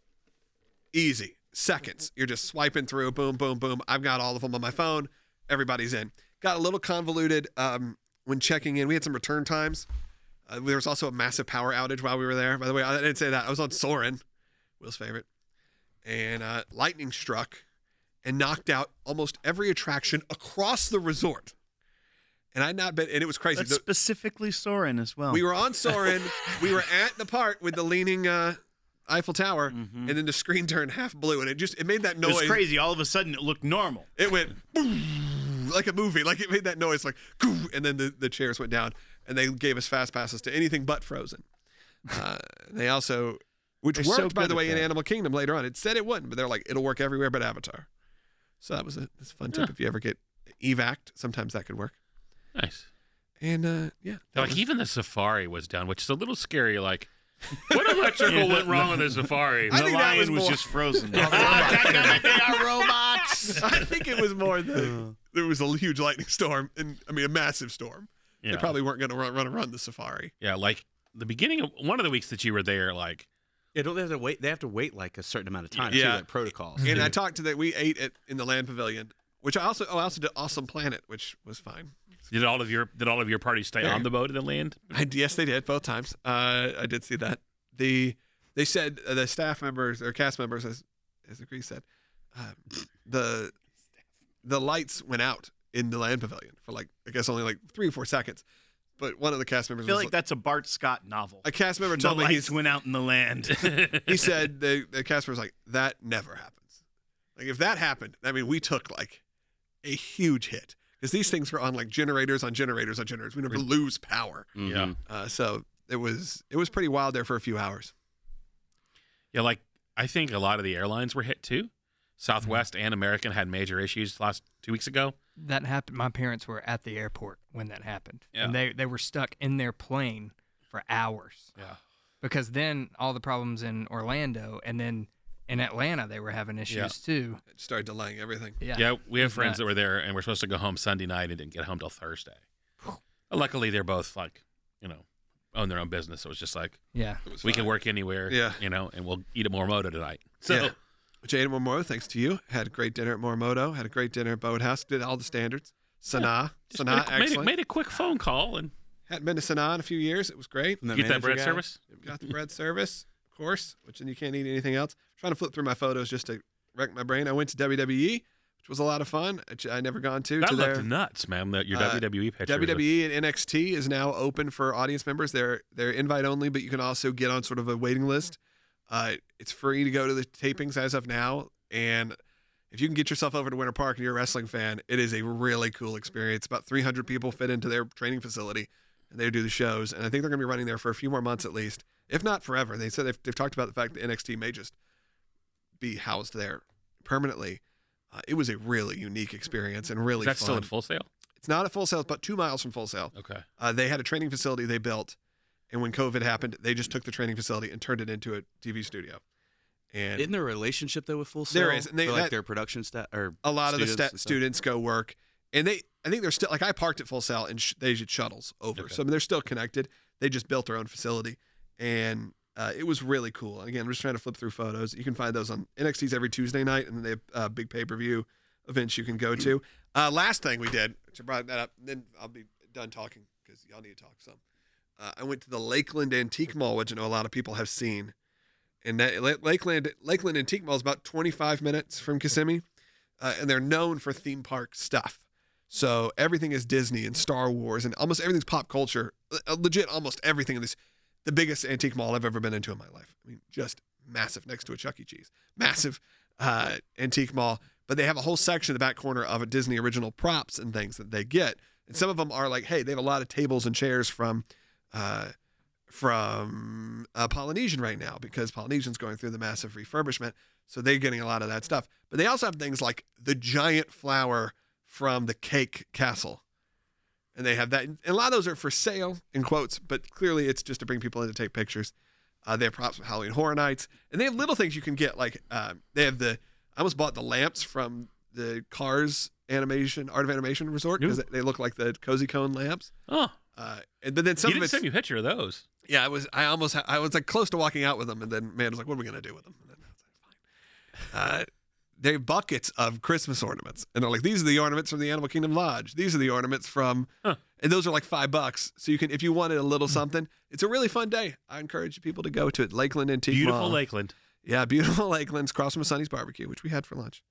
easy seconds. You're just swiping through. Boom, boom, boom. I've got all of them on my phone. Everybody's in. Got a little convoluted um, when checking in. We had some return times. Uh, there was also a massive power outage while we were there. By the way, I didn't say that. I was on Soarin', Will's favorite, and uh, lightning struck and knocked out almost every attraction across the resort. And I'd not been, and it was crazy. The- specifically Soarin' as well. we were on Soarin'. we were at the part with the leaning uh, Eiffel Tower, Mhm. and then the screen turned half blue, and it just it made that noise. It was crazy. All of a sudden, it looked normal. It went boom, like a movie, like it made that noise, like and then the, the chairs went down, and they gave us fast passes to anything but Frozen. Uh, they also, which They're worked so by the way in. Animal Kingdom later on. It said it wouldn't, but they're like it'll work everywhere but Avatar. So that was a, that's a fun tip Huh. if you ever get evac. Sometimes that could work. Nice. And uh, yeah, Like was- even the safari was down, which is a little scary. Like, what electrical went wrong on the safari? I the think that lion was was, more- just frozen. All the they are robots. I think it was more the there was a huge lightning storm, and I mean a massive storm. Yeah. They probably weren't going to run, run run the safari. yeah, like the beginning of one of the weeks that you were there, like Yeah, don't they have to wait? They have to wait like a certain amount of time. Yeah. too, like protocols. And I talked to that we ate at in the land pavilion, which I also oh I also did Awesome Planet, which was fine. did all of your did all of your parties stay Yeah. on the boat in the land? I, yes, they did both times. Uh, I did see that. The they said uh, the staff members or cast members, as as the Greek said, uh, the the lights went out in the land pavilion for like I guess only like three or four seconds. But one of the cast members I feel was like that's a Bart Scott novel. a cast member The told me lights he's went out in the land. he said the the cast member was like that never happens. Like if that happened, I mean we took like a huge hit because these things were on like generators on generators on generators. We never lose power. Yeah. Uh, so it was it was pretty wild there for a few hours. Yeah, like I think a lot of the airlines were hit too. Mm-hmm. Southwest and American had major issues last two weeks ago. That happened. My parents were at the airport when that happened, Yeah. and they they were stuck in their plane for hours Yeah. because then all the problems in Orlando, and then in Atlanta they were having issues Yeah. too. It started delaying everything. Yeah, Yeah, we have friends nuts. that were there and we're supposed to go home Sunday night and didn't get home till Thursday. Luckily, they're both like, you know, own their own business. So it was just like yeah. It was we can work anywhere. Yeah. you know, and we'll eat at Morimoto tonight. So Yeah. Which ate at Morimoto, thanks to you. Had a great dinner at Morimoto. Had a great dinner at Boathouse. Did all the standards. Sanaa. just Sanaa, made, a, made, a, excellent. made a quick phone call and Hadn't been to Sanaa in a few years. It was great. From the get that bread guy? service. Got the bread service, of course, which then you can't eat anything else. trying to flip through my photos just to wreck my brain. I went to WWE, which was a lot of fun. I never gone to. That to looked their, nuts, man. That your Uh, WWE pictures. WWE and NXT is now open for audience members. They're they're invite only, but you can also get on sort of a waiting list. Uh, it's free to go to the tapings as of now, and if you can get yourself over to Winter Park and you're a wrestling fan, it is a really cool experience. About 300 people fit into their training facility, and they do the shows. And I think they're going to be running there for a few more months at least, if not forever. They said they've, they've talked about the fact that NXT may just be housed there permanently. Uh, it was a really unique experience and really Is that fun. still in Full Sail? it's not at Full Sail, it's about two miles from Full Sail. Okay. Uh, they had a training facility they built, and when COVID happened, they just took the training facility and turned it into a TV studio. And Isn't there a relationship though with Full Sail? There is, and they- for, like that- their production staff or a lot of the students sta- students go work, and they I think they're still like I parked at Full Sail and sh- they did shuttles over, Okay. so I mean they're still connected. They just built their own facility, and uh, it was really cool. And again, I'm just trying to flip through photos. You can find those on NXT's every Tuesday night, and then they have uh, big pay per view events you can go to. Uh, last thing we did, which I brought that up, then I'll be done talking because y'all need to talk some. Uh, I went to the Lakeland Antique Mall, which I know a lot of people have seen. And that Lakeland Lakeland Antique Mall is about 25 minutes from Kissimmee, uh, and they're known for theme park stuff. So everything is Disney and Star Wars, and almost everything's pop culture. Uh, legit, almost everything in this. The biggest antique mall I've ever been into in my life. I mean, just massive next to a Chuck E. Cheese. Massive uh, antique mall. But they have a whole section in the back corner of a Disney original props and things that they get. And some of them are like, hey, they have a lot of tables and chairs from uh, from uh, Polynesian right now because Polynesian's going through the massive refurbishment. So they're getting a lot of that stuff. But they also have things like the giant flower from the cake castle. And they have that. And a lot of those are for sale, in quotes, but clearly it's just to bring people in to take pictures. Uh, they have props from Halloween Horror Nights. And they have little things you can get. Like uh, they have the, I almost bought the lamps from the Cars animation, Art of Animation Resort because they look like the Cozy Cone lamps. Oh, Uh, and, but then some you of didn't it's, send me a picture of those. yeah, I was. I almost. I was like close to walking out with them, and then man was like, "What are we gonna do with them?" And then I was like, "Fine." Uh, they have buckets of Christmas ornaments, and they're like, "These are the ornaments from the Animal Kingdom Lodge. These are the ornaments from," Huh. and those are like five bucks. So you can, if you wanted a little something, it's a really fun day. I encourage people to go to it. Lakeland Antique Beautiful Mall. Lakeland. Yeah, beautiful Lakeland's across from Sonny's Barbecue, which we had for lunch.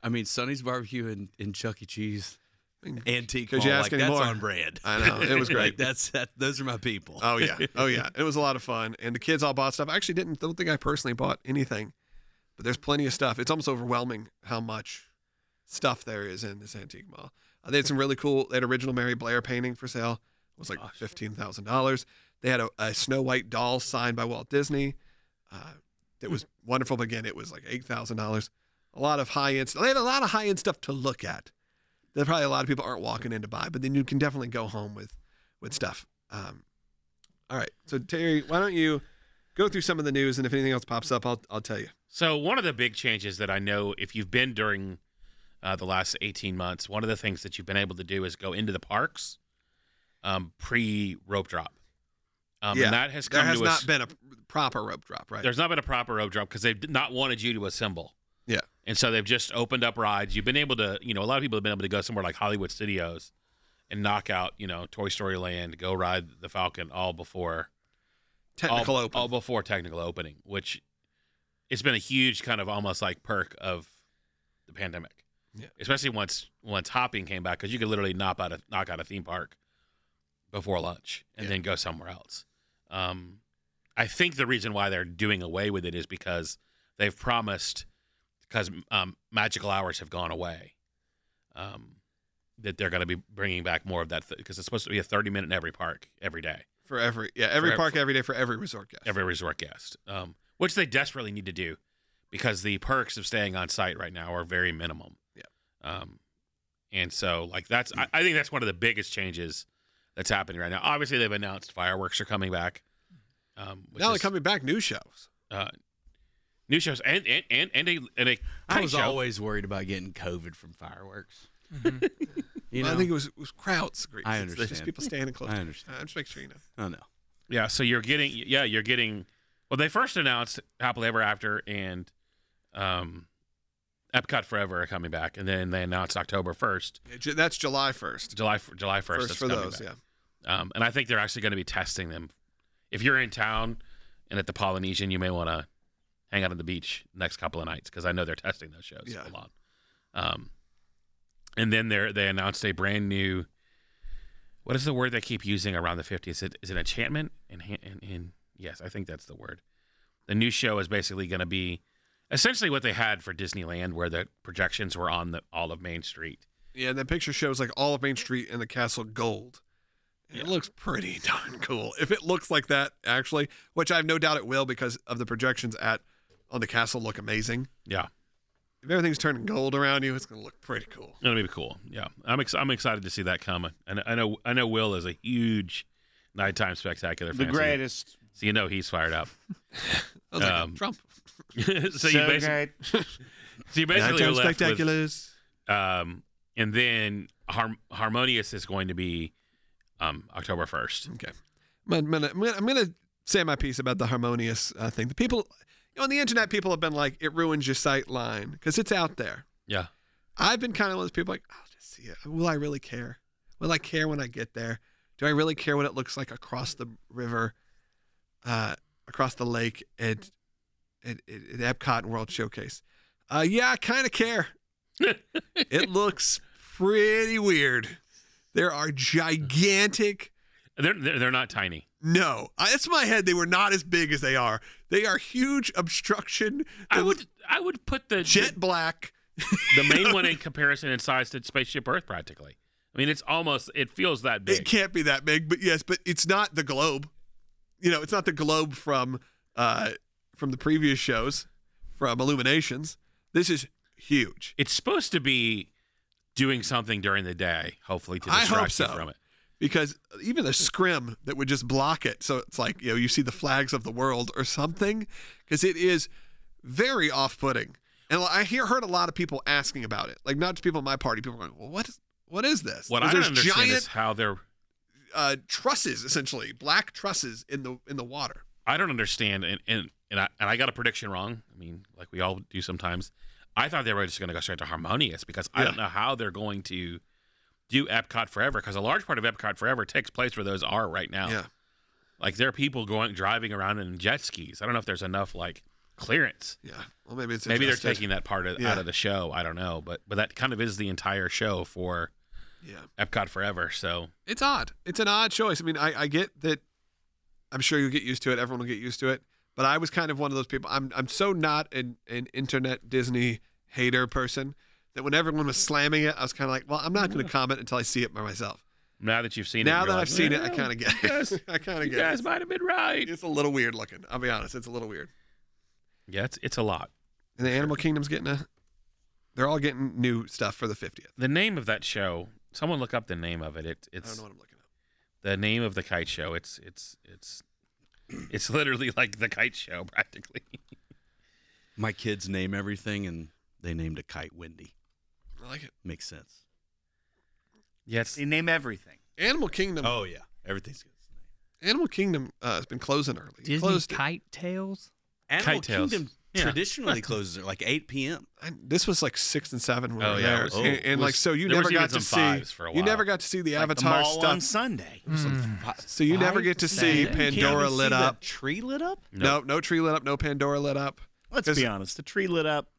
I mean, Sonny's Barbecue and, and Chuck E. Cheese I mean, antique. Could mall, you ask like, any that's more? on brand. I know, it was Like, great. that's that. Those are my people. Oh yeah, oh yeah. It was a lot of fun, and the kids all bought stuff. I actually didn't. Don't think I personally bought anything, but there's plenty of stuff. It's almost overwhelming how much stuff there is in this antique mall. Uh, they had some really cool. They had original Mary Blair painting for sale. It was like fifteen thousand dollars. They had a, a Snow White doll signed by Walt Disney. Uh, it was wonderful, but again, it was like eight thousand dollars. A lot of high end. They had a lot of high end stuff to look at. That probably a lot of people aren't walking in to buy, but then you can definitely go home with with stuff. Um, all right. So Terry, why don't you go through some of the news, and if anything else pops up, I'll I'll tell you. So one of the big changes that I know, if you've been during uh, the last eighteen months, one of the things that you've been able to do is go into the parks um, pre rope drop. Um, yeah, and that has there come has to not us. been a proper rope drop, right? There's not been a proper rope drop because they've not wanted you to assemble. And so they've just opened up rides. You've been able to, you know, a lot of people have been able to go somewhere like Hollywood Studios and knock out, you know, Toy Story Land, go ride the Falcon all before Technical all, open. all before technical opening, which it's been a huge kind of almost like perk of the pandemic. Yeah. Especially once once hopping came back because you could literally knock out a knock out a theme park before lunch and Yeah. then go somewhere else. Um, I think the reason why they're doing away with it is because they've promised because um, magical hours have gone away. Um, that they're going to be bringing back more of that because it's supposed to be a 30 minute in every park every day for every yeah every For- park every day for every resort guest. every resort guest, um, which they desperately need to do because the perks of staying on site right now are very minimum. Yeah. Um, and so like that's I, I think that's one of the biggest changes that's happening right now. Obviously, they've announced fireworks are coming back. Um, now they're coming back new shows. uh, new shows and and and, and a and a I was show. always worried about getting COVID from fireworks. Mhm. You know, I think it was it was crowds. Greece. I It's Just understand. people standing close. I understand. I'm just making sure you know. I know. Yeah, so you're getting yeah, you're getting well they first announced Happily Ever After and um Epcot Forever are coming back and then they announced October 1st, Yeah, That's July first. July July 1st First that's for coming those, back. yeah. Um and I think they're actually going to be testing them. If you're in town and at the Polynesian, you may want to hang out on the beach next couple of nights because I know they're testing those shows Yeah. a lot. Um and then they they announced a brand new what is the word they keep using around the 50s? Is it, is it enchantment? And, and, and yes, I think that's the word. the new show is basically going to be essentially what they had for Disneyland, where the projections were on the all of Main Street. Yeah, and that picture shows like all of Main Street and the castle gold. And It looks pretty darn cool. If it looks like that, actually, which I have no doubt it will because of the projections at on the castle look amazing. Yeah, If everything's turning gold around you, it's gonna look pretty cool. it'll be cool. Yeah, I'm ex- I'm excited to see that come. And I know I know Will is a huge nighttime spectacular The fan. greatest. So you know he's fired up. I was like, Um, Trump. so you basically great. so you basically Nighttime are left with spectaculars. Um, and then Har- Harmonious is going to be um, October 1st. Okay. I'm gonna, I'm gonna, I'm gonna say my piece about the harmonious uh, thing. The people, you know, on the internet, people have been like, it ruins your sight line because it's out there. Yeah. I've been kind of one of those people like, I'll just see it. Will I really care? Will I care when I get there? Do I really care what it looks like across the river, uh, across the lake at, at, at, Epcot and World Showcase? Uh, yeah, I kind of care. it looks pretty weird. There are gigantic They're, they're, they're not tiny. no, I, that's my head. They were not as big as they are. They are huge obstruction. I would I would put the jet black. the, the main one in comparison in size to Spaceship Earth practically. I mean, it's almost it feels that big. It can't be that big, but yes, but it's not the globe. You know, it's not the globe from uh from the previous shows from Illuminations. This is huge. It's supposed to be doing something during the day, hopefully to I distract hope so. you from it. Because even the scrim that would just block it so it's like you know you see the flags of the world or something because it is very off-putting and i hear heard a lot of people asking about it like not just people in my party people going well what is what is this What I don't understand giant is how they're uh, trusses essentially black trusses in the in the water I don't understand, and and and I, and I got a prediction wrong. I mean, like we all do sometimes. I thought they were just going to go straight to Harmonious because I don't know how they're going to do Epcot Forever because a large part of Epcot Forever takes place where those are right now. yeah Like there are people going driving around in jet skis. I don't know if there's enough like clearance. yeah well maybe it's Maybe they're taking that part of, Yeah. out of the show. I don't know, but but that kind of is the entire show for yeah Epcot Forever. So it's odd. It's an odd choice. I mean, I, I get that. I'm sure you'll get used to it. Everyone will get used to it. But I was kind of one of those people. I'm I'm so not an, an internet Disney hater person that when everyone was slamming it, I was kind of like, well, I'm not going to comment until I see it by myself. now that you've seen it, now that like, I've seen it, I kind of get you guys- it. I kind of You get guys it. might have been right. It's a little weird looking. I'll be honest. It's a little weird. Yeah, it's it's a lot. And the Animal Kingdom's getting a. They're all getting new stuff for the 50th. The name of that show. Someone look up the name of it. It it's. I don't know what I'm looking at. the name of the kite show. It's it's it's it's literally like the kite show practically. My kids name everything, and they named a kite Wendy. I like it. Makes sense. Yes. They name everything. Animal Kingdom. Oh yeah, everything's good. Animal Kingdom uh, has been closing early. It Disney closed Kite Tales. Animal Kite Tales. Kingdom Yeah. traditionally closes at like 8 p.m. I, this was like six and seven. When Oh, we were yeah, there. was- and, and, was- like so you never got to see. fives for a You never got to see the Like the Avatar mall on stuff. Sunday. So you never get to see Five, Pandora Can't we lit see up. The tree lit up? No, no tree lit up. No Pandora lit up. Let's be honest. The tree lit up.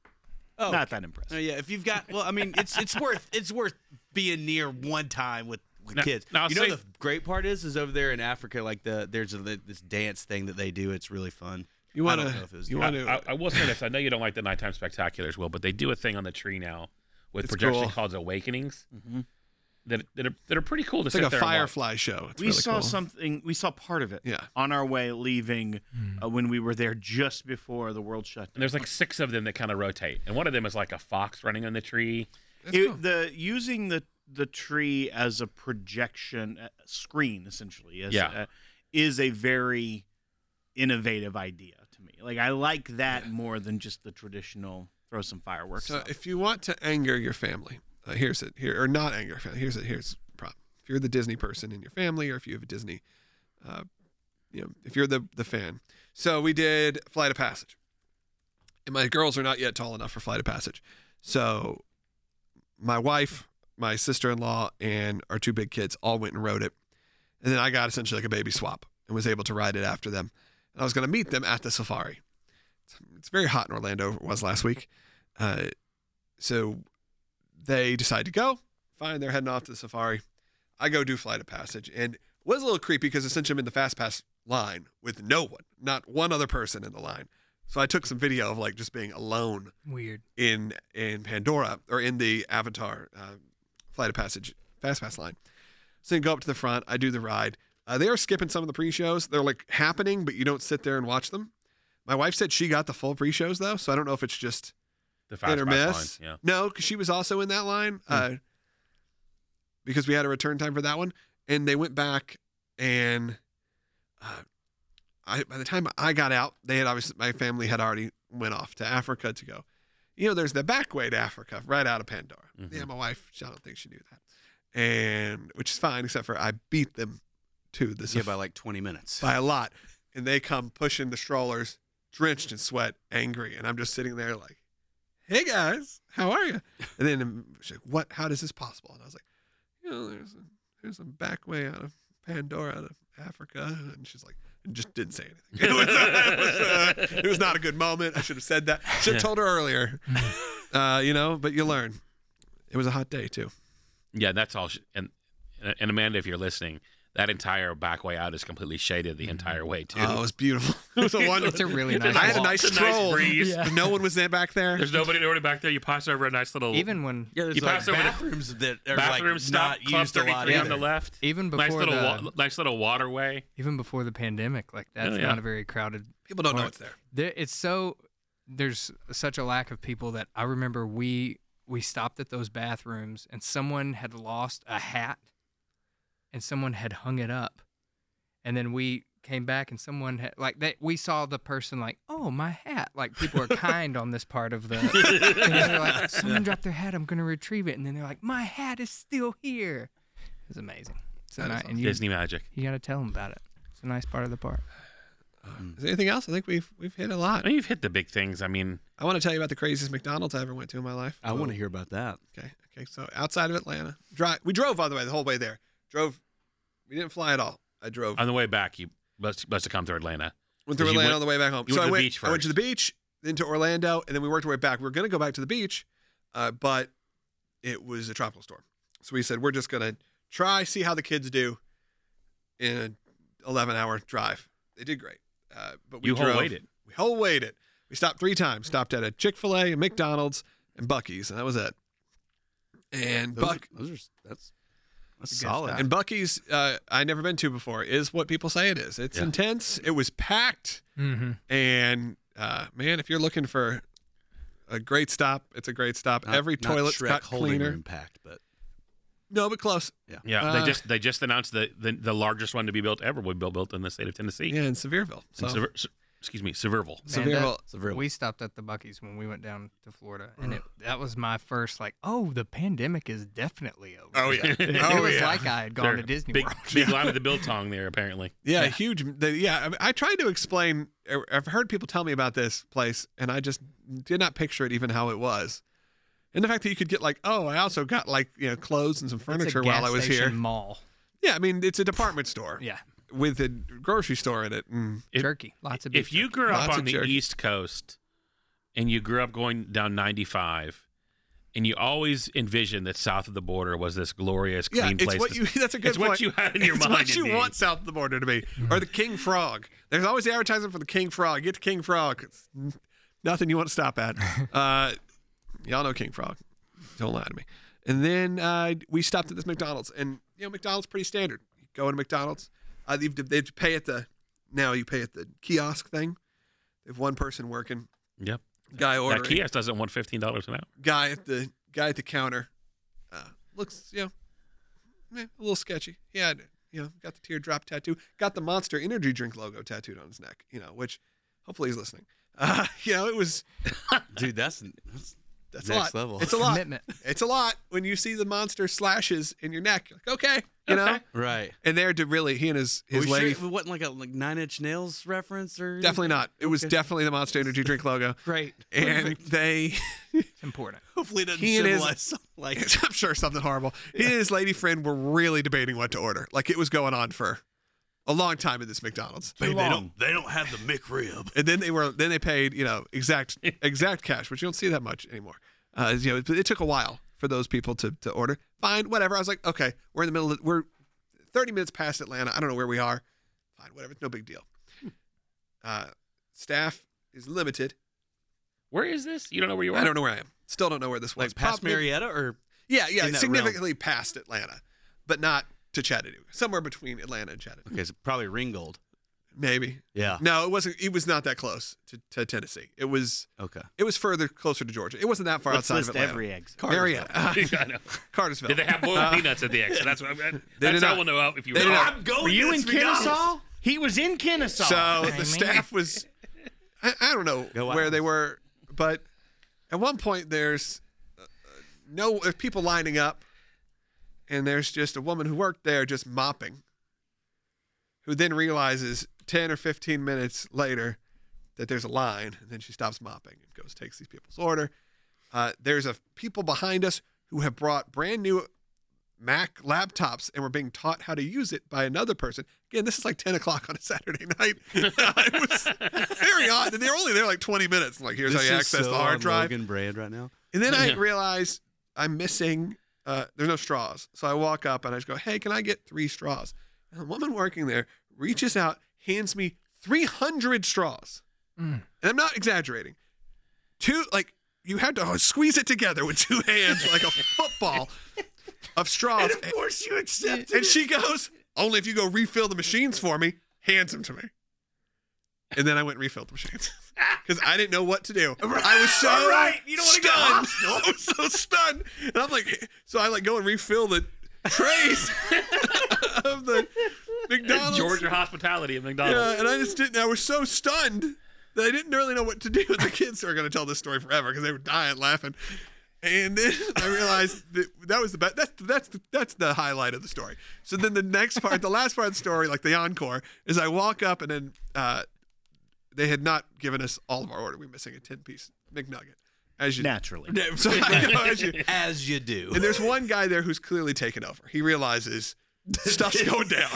Oh, Not that impressive. Oh yeah, if you've got well, I mean, it's it's worth it's worth being near one time with, with Now- kids. now you know say- the great part is is over there in Africa, like the there's a, this dance thing that they do. It's really fun. You want don't know if it was You want to? I, I will say this. I know you don't like the nighttime spectaculars, Will, but they do a thing on the tree now with It's projection cool. called Awakenings mm-hmm. That, that, are, that are pretty cool to It's sit like a there and. Firefly show. It's we really saw cool. something. We saw part of it. Yeah. On our way leaving, uh, when we were there just before the world shut And there's like six of them that kind of rotate, and one of them is like a fox running on the tree. It- cool. the using the the tree as a projection uh, screen essentially as, Yeah. uh, is a very innovative idea to me. Like I like that more than just the traditional throw some fireworks. So up. if you want to anger your family, uh, here's it. Here or not anger. Here's it. Here's problem. If you're the Disney person in your family, or if you have a Disney, uh, you know, if you're the the fan. So we did Flight of Passage, and my girls are not yet tall enough for Flight of Passage. So my wife, my sister-in-law, and our two big kids all went and rode it, and then I got essentially like a baby swap and was able to ride it after them. And I was going to meet them at the safari. It's, it's very hot in Orlando. It was last week. Uh, so they decide to go. Fine, they're heading off to the safari. I go do Flight of Passage, and it was a little creepy because essentially I'm in the Fast Pass line with no one, not one other person in the line. So I took some video of like just being alone Weird. in in Pandora or in the Avatar uh, Flight of Passage Fast Pass line. So you go up to the front. I do the ride. Uh, they are skipping some of the pre-shows. They're like happening, but you don't sit there and watch them. My wife said she got the full pre-shows though, so I don't know if it's just The fast hit or miss. lines, Yeah. No, because she was also in that line uh, because we had a return time for that one, and they went back and uh, I by the time I got out, they had obviously my family had already went off to Africa to go. You know, there's the back way to Africa right out of Pandora. Mhm. Yeah, my wife, I don't think she knew that, and which is fine, except for I beat them to this Yeah, by like 20 minutes. by a lot, and they come pushing the strollers, drenched in sweat, angry, and I'm just sitting there like, "Hey guys, how are you?" And then she's like, "What? How is this possible?" And I was like, "You know, there's a there's a back way out of Pandora, out of Africa," and she's like. And just didn't say anything. It was, it, was, uh, it was not a good moment. I should have said that. Should have told her earlier. Uh, you know, but you learn. It was a hot day too. Yeah, that's all. Sh- and and Amanda, if you're listening, that entire back way out is completely shaded the mm-hmm. entire way too. Oh, it was beautiful. It was a wonderful. It's a really nice. I had a nice It's a nice stroll. breeze. No one was there back there. There's nobody nobody back there. You pass over a nice little Even when yeah, there's You like pass over the bathrooms that are bathroom like stop, not Club used a lot 33 on either. the left. even Nice little the wa- nice little waterway. even before the pandemic, like that's Oh, yeah. not a very crowded. People don't know it's there. There, it's so there's such a lack of people that I remember we we stopped at those bathrooms and someone had lost a hat and someone had hung it up, and then we came back and someone had like that we saw the person like oh my hat like people are kind on this part of the and they're like someone dropped their hat I'm gonna retrieve it and then they're like my hat is still here it's amazing it's a That is nice, and you Disney magic. you gotta tell them about it it's a nice part of the park Is there anything else? I think we've we've hit a lot. I mean, you've hit the big things. I mean, I want to tell you about the craziest McDonald's I ever went to in my life. I want to hear about that. Okay, okay. So outside of Atlanta, drive. We drove by the way the whole way there. Drove. We didn't fly at all. I drove. on the way back, you must must have come through Atlanta. went through 'cause you Orlando went- on the way back home. you so went I the went. beach I went to the beach, then to Orlando, and then we worked our way back. We were gonna go back to the beach, uh, but it was a tropical storm. So we said we're just gonna try see how the kids do in an 11 hour drive. They did great, uh, but we You whole drove. waited. We whole waited. We stopped three times. Stopped at a Chick Fil A, a McDonald's, and Buc-ee's, and that was it. And Those, Buck are, those are that's that's Good solid. and Buc-ee's, uh, I never been to before, is what people say it is. It's Yeah. intense. It was packed, mm-hmm. and uh, man, if you're looking for a great stop, it's a great stop. Not- Every not toilet's Shrek got holding cleaner. room packed, but No, but close. Yeah, Uh, they just they just announced the, the the largest one to be built ever would be built in the state of Tennessee. Yeah, in Sevierville. So In Sever- Se- excuse me, Sevierville. Sevierville. Sevierville. We stopped at the Buc-ee's when we went down to Florida, and it, that was my first like, oh, the pandemic is definitely over. Oh yeah. it oh was yeah. like I had gone They're to Disney big, World. big line of the biltong there apparently. Yeah, huge. The, yeah, I, mean, I tried to explain. er, I've heard people tell me about this place, and I just did not picture it even how it was. And the fact that you could get like, oh, I also got like you know clothes and some It's a furniture while gas I was station here. Mall. Yeah, I mean it's a department store Yeah, with a grocery store in it. And If- jerky. Lots of beef If you jerky. grew up Lots on of the jerky. East Coast and you grew up going down 95 and you always envisioned that south of the border was this glorious yeah, clean it's place. what to- you. That's a good it's point. what you had in your it's mind. what you indeed. want south of the border to be, or the King Frog. There's always the advertisement for the King Frog. Get the King Frog. It's nothing you want to stop at. Uh, y'all know King Frog. Don't lie to me. And then uh, we stopped at this McDonald's, and you know McDonald's pretty standard. You go into McDonald's, uh, you they pay at the now you pay at the kiosk thing. They have one person working, Yep. guy ordering. That ordering, kiosk doesn't want $15 an hour. guy at the guy at the counter. Uh, looks you know eh, a little sketchy. He had you know got the teardrop tattoo, got the Monster Energy drink logo tattooed on his neck. You know, which hopefully he's listening. Uh, you know, it was dude, that's that's that's a Next lot. level. It's a lot. commitment. It's a lot when you see the monster slashes in your neck. You're like, okay, you know. right. And there to really, he and his his Are we lady. sure it wasn't like a like Nine Inch Nails reference or Definitely not. It was Okay. definitely the Monster Energy drink logo. Great. And they, It's important. Hopefully, it doesn't He and his- symbolize something like I'm sure something horrible. He and his lady friend were really debating what to order. Like it was going on for a long time at this McDonald's. Babe, they don't they don't have the McRib. And then they were then they paid you know exact exact cash, which you don't see that much anymore. Uh, you know, it, it took a while for those people to to order. Fine, whatever. I was like, okay, we're in the middle. of We're 30 minutes past Atlanta. I don't know where we are. fine, whatever. It's no big deal. Uh, staff is limited. Where is this? You don't know where you are. I don't know where I am. Still don't know where this was. Like past Probably- Marietta or Yeah, yeah, in that significantly past Atlanta, but not to Chattanooga. Somewhere between Atlanta and Chattanooga. okay, so probably Ringgold. Maybe. Yeah. No, it wasn't. It was not that close to, to Tennessee. It was. Okay. It was further closer to Georgia. It wasn't that far Let's outside list of Atlanta. every exit. Marietta, I know. Cartersville. Did they have boiled Uh, peanuts at the exit? That's what I'm. They That's did how not. we'll know if you were. did not. I'm going Were you to in. Kennesaw? He was in Kennesaw. So I the mean- staff was, I, I don't know Go where they were, but at one point there's uh, no there's people lining up, and there's just a woman who worked there just mopping, who then realizes ten or fifteen minutes later that there's a line, and then she stops mopping and goes takes these people's order. Uh, there's a people behind us who have brought brand new Mac laptops and were being taught how to use it by another person. Again, this is like 10 o'clock on a Saturday night. it was very odd. And they're only there like 20 minutes. Like, here's This how you access so the hard drive. Logan brand right now. And then I realize I'm missing, uh, there's no straws. So I walk up and I just go, hey, can I get three straws? And the woman working there reaches out, hands me 300 straws. Mm. And I'm not exaggerating. Two, like, you had to squeeze it together with two hands like a football of straws. And of course you accepted And it. she goes, only if you go refill the machines for me, hands them to me. And then I went and refilled the machines because I didn't know what to do. I was so right, you don't stunned. I was so stunned, and I'm like, so I like go and refill the trays of the McDonald's. Georgia hospitality at McDonald's. Yeah, and I just didn't. I was so stunned that I didn't really know what to do. The kids are going to tell this story forever because they were dying laughing. And then I realized that that was the best. That's that's the, that's the highlight of the story. So then the next part, the last part of the story, like the encore, is I walk up and then uh, they had not given us all of our order. We are missing a ten piece McNugget, as you Naturally. So I go, as you, As you do. and there's one guy there who's clearly taken over. He realizes stuff's going down,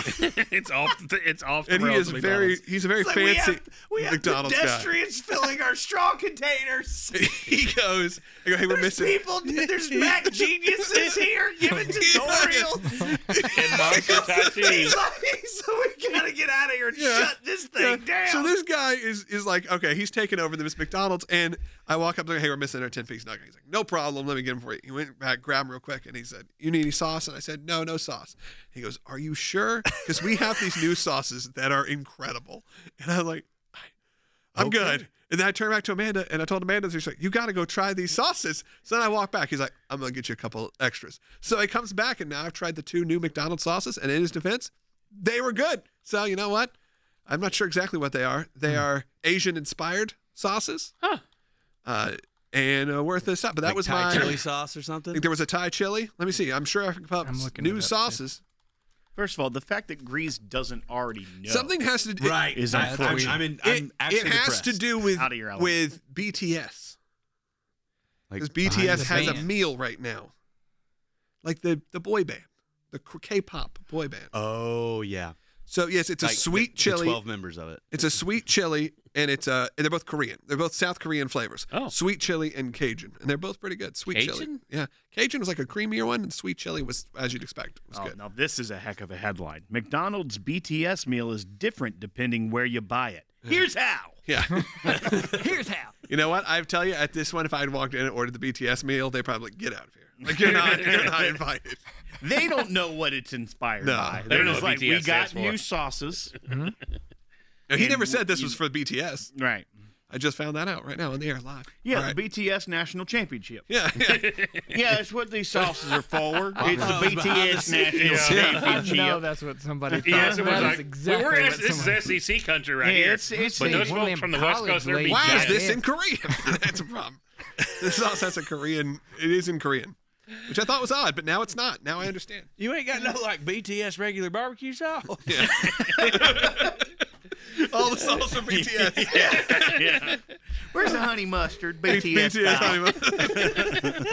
it's off. It's off. The and he is at very McDonald's. he's a very It's like we fancy have, we have McDonald's guy. pedestrians filling our straw containers. he goes, I go, hey, we're There's missing. people, there's Mac geniuses here giving tutorials. and monster tattoos. He's like, so we gotta get out of here and Yeah. shut this thing Yeah. down. So this guy is is like, okay, he's taking over the Miss McDonald's, and I walk up to him, hey, we're missing our ten piece nugget. He's like, no problem, let me get him for you. He went back, grabbed him real quick, and he said, you need any sauce? And I said, no, no sauce. He goes, are you sure? Because we have these new sauces that are incredible. And I'm like, I'm Okay. good. And then I turned back to Amanda and I told Amanda, she's like, you got to go try these sauces. So then I walk back. He's like, I'm going to get you a couple extras. So he comes back and now I've tried the two new McDonald's sauces. And in his defense, they were good. So you know what? I'm not sure exactly what they are. They are Asian inspired sauces. Huh. Uh, and uh, worth this up. But that Like was Thai my. chili sauce or I something. think there was a Thai chili. Let me see. I'm sure I can pop I'm looking new sauces. First of all, the fact that Grease doesn't already know Something has to do. Right. Is I, unfortunate. I'm, in, It, I'm it actually has to do with Out of your element. with BTS. Like, Because behind BTS the has a band. meal right now, like the the boy band, the K-pop boy band. Oh yeah. So yes, it's a Like sweet the chili. Twelve members of it. It's a sweet chili, and it's uh, and they're both Korean. They're both South Korean flavors. Oh. sweet chili and Cajun, and they're both pretty good. Sweet chili, Cajun? yeah. Cajun was like a creamier one, and sweet chili was as you'd expect. Was Oh, good. now this is a heck of a headline. McDonald's BTS meal is different depending where you buy it. Here's how. Yeah. Here's how. you know what? I tell you, at this one, if I had walked in and ordered the BTS meal, they'd probably get out of here. Like you're not, you're not invited. They don't know what it's inspired No, by. they They're just like, BTS we got stands for." new sauces. Mm-hmm. And he And never said this was for BTS. Right. I just found that out right now on the air live. Yeah, All right. the BTS National Championship. yeah, yeah. Yeah, that's what these sauces are for. It's the it's behind the BTS. National Yeah. I Championship. know that's what somebody thought. Yes, it was That like is exactly we're in what this somebody- is SEC country right Yeah, here. it's- it's- but those folks from the West Coast, they're ladies. Why is this in Korean? That's a problem. This sauce has a Korean. It is in Korean, which I thought was odd, but now it's not. Now I understand. You ain't got no like BTS regular barbecue sauce. Yeah. All the sauce from BTS. yeah. Where's the honey mustard? BTS. BTS. style.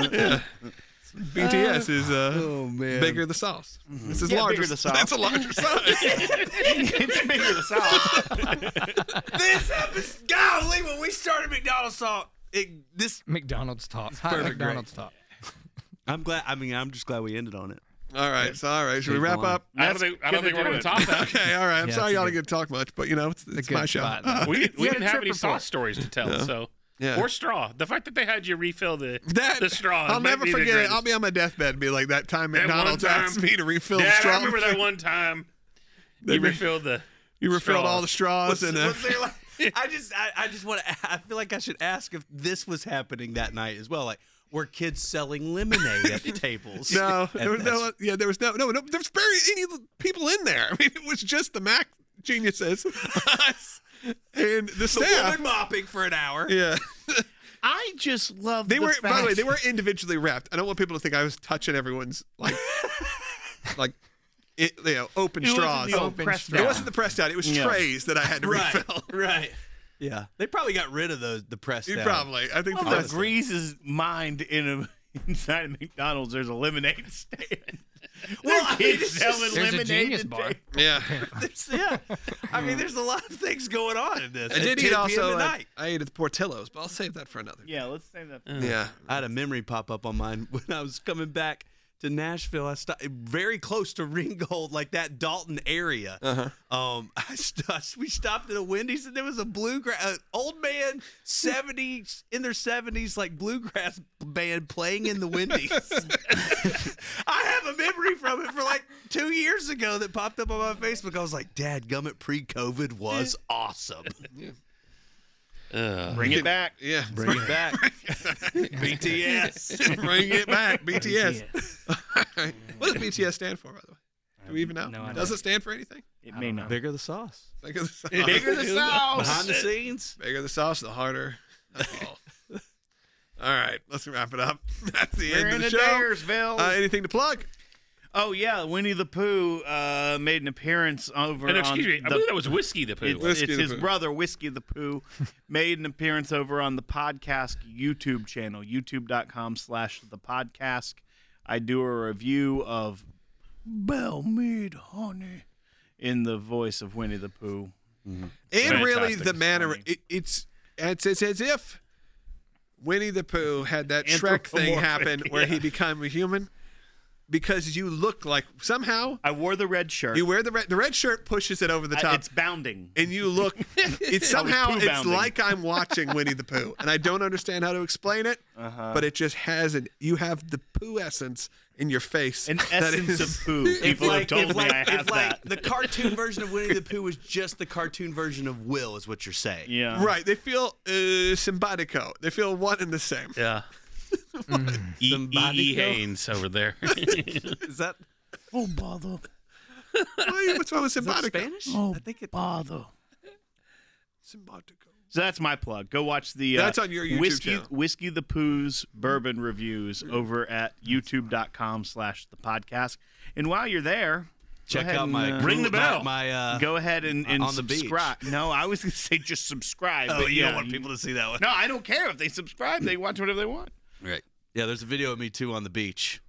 honey- yeah. BTS is uh, Oh man. bigger the sauce. This is Yeah, larger. bigger the sauce. That's a larger size. it's bigger the sauce. this episode, golly, when we started McDonald's sauce, it, this McDonald's talk. Hi, perfect, McDonald's talk. I'm glad. I mean, I'm just glad we ended on it. All right. So all right. Should we wrap up? I don't think I don't think we're going to top that. Okay. All right. I'm Yeah, sorry it's a y'all good- didn't get to talk much, but you know it's, it's good my show. spot. We, we didn't have any report. sauce stories to tell, so Yeah. or straw. The fact that they had you refill the That the straw. I'll might never be the forget it. greatest. I'll be on my deathbed and be like that time That one McDonald's time- asked me to refill the Dad, straw. I remember that one time They you made- refilled the. You refilled straws. all the straws Was, and uh, was there like? I just, I, I just want to. I feel like I should ask if this was happening that night as well. Like, were kids selling lemonade at the tables? no, there was no, yeah, there was no, no, no, there was barely any people in there. I mean, it was just the Mac geniuses, us, and the The staff. woman mopping for an hour. Yeah, I just love. they the were. By the way, they were individually wrapped. I don't want people to think I was touching everyone's like, like, it, you know, open It wasn't straws. the Open straw. It wasn't the pressed out. It was Yeah. trays that I had to Right, refill. right. Yeah, they probably got rid of those. The press. You down. probably. I think the Well, press. the Grease's mind in a inside of McDonald's. There's a lemonade stand. Well, Well, I mean, kids it's selling just- There's a lemonade genius bar. Yeah. There's- yeah. I mean, there's a lot of things going on in this. I did eat p.m. also. at uh. I ate at the Portillo's, but I'll save that for another. Yeah, let's save that. Yeah. I had a memory pop up on mine when I was coming back to Nashville. I stopped very close to Ringgold, like that Dalton area. Uh-huh. Um, I st- we stopped at a Wendy's and there was a bluegrass uh, old man, seventies in their seventies, like bluegrass band playing in the Wendy's. I have a memory from it for like two years ago that popped up on my Facebook. I was like, "Dad, Gummit pre-COVID was awesome. Uh, Bring it back. Yeah. Bring it back, BTS." Bring it back. BTS. what does BTS stand for, by the way? Do we even know? no does it stand for anything? It may not. Bigger the sauce. Bigger the sauce. Bigger the sauce. Behind the scenes. Bigger the sauce, the harder. the fall. All right, let's wrap it up. That's the We're end of the the show. Daresville. Uh, anything to plug? Oh yeah, Winnie the Pooh uh, made an appearance over. and on excuse me, I the- believe that was whiskey the poo. It's, Whiskey it's the his Pooh. brother, Whiskey the Pooh, made an appearance over on the podcast YouTube channel, youtube.com slash the podcast. I do a review of Belle Meade Honey in the voice of Winnie the Pooh. And really, the manner. It, it's, it's it's as if Winnie the Pooh had that Shrek thing Anthropomorphic, happen where he yeah. became a human because you look like somehow I wore the red shirt. you wear the red the red shirt pushes it over the I- top. it's bounding. and you look it's somehow it's bounding. like i'm watching winnie the pooh and i don't understand how to explain it Uh-huh. but it just has an you have the pooh essence in your face An that essence is- of poo. People like, have told if me like, I have if like that. the cartoon version of Winnie the Pooh was just the cartoon version of Will, is what you're saying. yeah. right they feel uh, simpatico they feel one and the same yeah. E. Somebody E. go. Haynes over there. Is that, Oh, bother. Why- what's wrong with is that simpatico Spanish? Oh, I think it. bother. simpatico So that's my plug. Go watch the. That's uh, on your YouTube Whiskey, channel. Whiskey the Pooh's bourbon reviews over at youtube.com slash the podcast. And while you're there, go Check ahead out and, my uh, Ring the bell. My, uh, go ahead and, and on the beach. subscribe. No, I was going to say just subscribe. oh, but you yeah, don't want people to see that one. No, I don't care if they subscribe. They watch whatever they want. Right. Yeah, there's a video of me too on the beach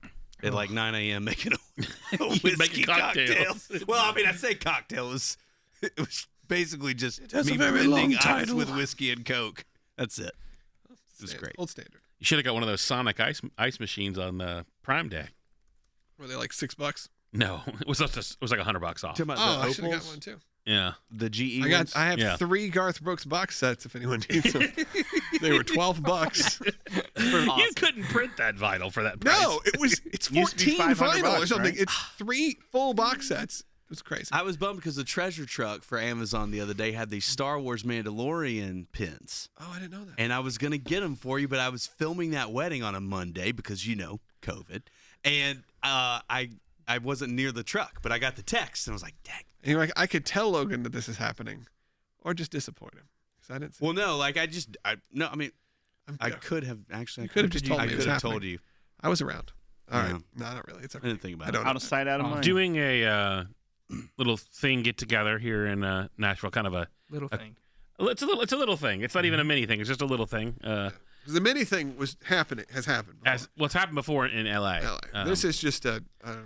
at like 9 a.m. making a, a whiskey Making cocktail. cocktails. Well, I mean, I say cocktail. It was, it was basically just has me a very blending long ice title. with whiskey and coke. That's it. It was great. old standard You should have got one of those Sonic ice ice machines on uh, Prime Day. were they like six bucks No, it was just it was like a hundred bucks off. Talking about oh the i should have got opals, one too Yeah, the GE I got. ones? I have Yeah. three Garth Brooks box sets. If anyone needs them, they were twelve bucks. you couldn't print that vinyl for that price. No, it was. It's Used to be fourteen 500 vinyl or something. right? It's three full box sets. It was crazy. I was bummed because the treasure truck for Amazon the other day had these Star Wars Mandalorian pins. oh, I didn't know that. And I was going to get them for you, but I was filming that wedding on a Monday because, you know, COVID. And uh, I I wasn't near the truck, but I got the text and I was like, dang. And you're like, I could tell Logan that this is happening, or just disappoint him because I didn't. See Well, no, like I just, I no, I mean, I'm, I could have actually. I could have just told you. I me it could was have told you. I was around. All right. Yeah. No, not really. It's I okay. didn't think about I it. don't. Out of sight, out of mind. doing a uh, little thing get together here in uh, Nashville, kind of a Little thing. it's a little it's a little thing. It's not even a mini thing. It's just a little thing. Uh, The mini thing was happening. Has happened. Before. as what's happened before in LA. LA. Um, this is just a. a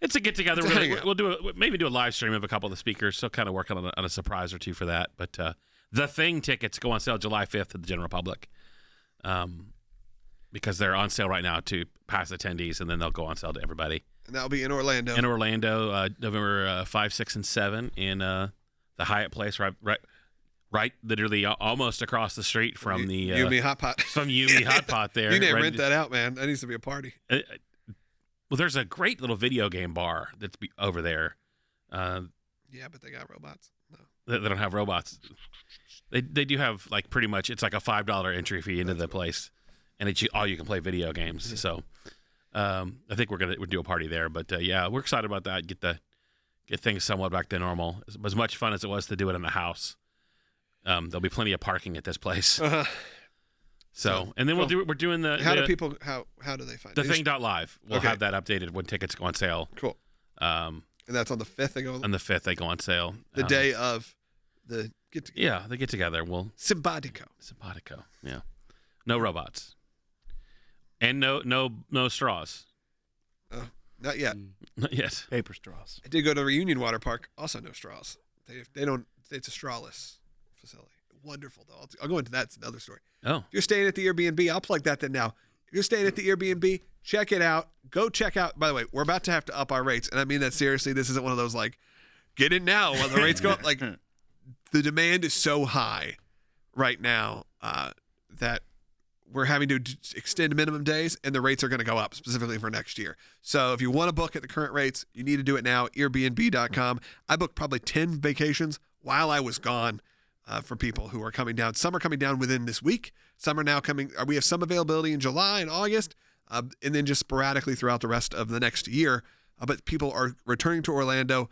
It's a get together. It's a We'll, hangout. we'll do a, maybe do a live stream of a couple of the speakers. So kind of working on a, on a surprise or two for that. But uh, the thing tickets go on sale July fifth to the general public, um, because they're on sale right now to past attendees, and then they'll go on sale to everybody. and that'll be in Orlando. in Orlando, uh, November uh, five, six, and seven in uh, the Hyatt Place, right, right, right, literally almost across the street from the uh, me hot pot. from Yumi Hot Pot there. you need to right- rent that out, man. That needs to be a party. uh, uh, well, there's a great little video game bar that's be- over there. Uh, Yeah, but they got robots. No. they, they don't have robots. They they do have like pretty much it's like a five dollar entry fee into the place, and it's all you can play video games. So, um, I think we're gonna we'll do a party there. But uh, yeah, we're excited about that. Get the get things somewhat back to normal. As, as much fun as it was to do it in the house. Um, there'll be plenty of parking at this place. Uh-huh. So, So, and then we'll cool. do we're doing the How the, do people? How how do they find the thing dot live. We'll Okay. have that updated when tickets go on sale. Cool. Um, And that's on the fifth. They go on on the fifth they go on sale. the Um, day of the get together. Yeah, they get together. We'll Simpatico. Simpatico. Yeah. No robots. And no no no straws. Uh, not yet. Mm. Not yet. Paper straws. I did go to the Reunion Water Park. Also, no straws. They they don't. It's a strawless facility. Wonderful though. I'll, I'll go into that. It's another story. Oh. If you're staying at the Airbnb, I'll plug that then now. If you're staying at the Airbnb, check it out. Go check out. By the way, we're about to have to up our rates, and I mean that seriously. This isn't one of those like, get in now while the rates go up. Like, the demand is so high right now uh, that we're having to d- extend minimum days, and the rates are going to go up specifically for next year. So if you want to book at the current rates, you need to do it now. Airbnb.com. I booked probably ten vacations while I was gone uh, for people who are coming down. Some are coming down within this week. Some are now coming. Uh, we have some availability in July and August, uh, and then just sporadically throughout the rest of the next year. Uh, but people are returning to Orlando.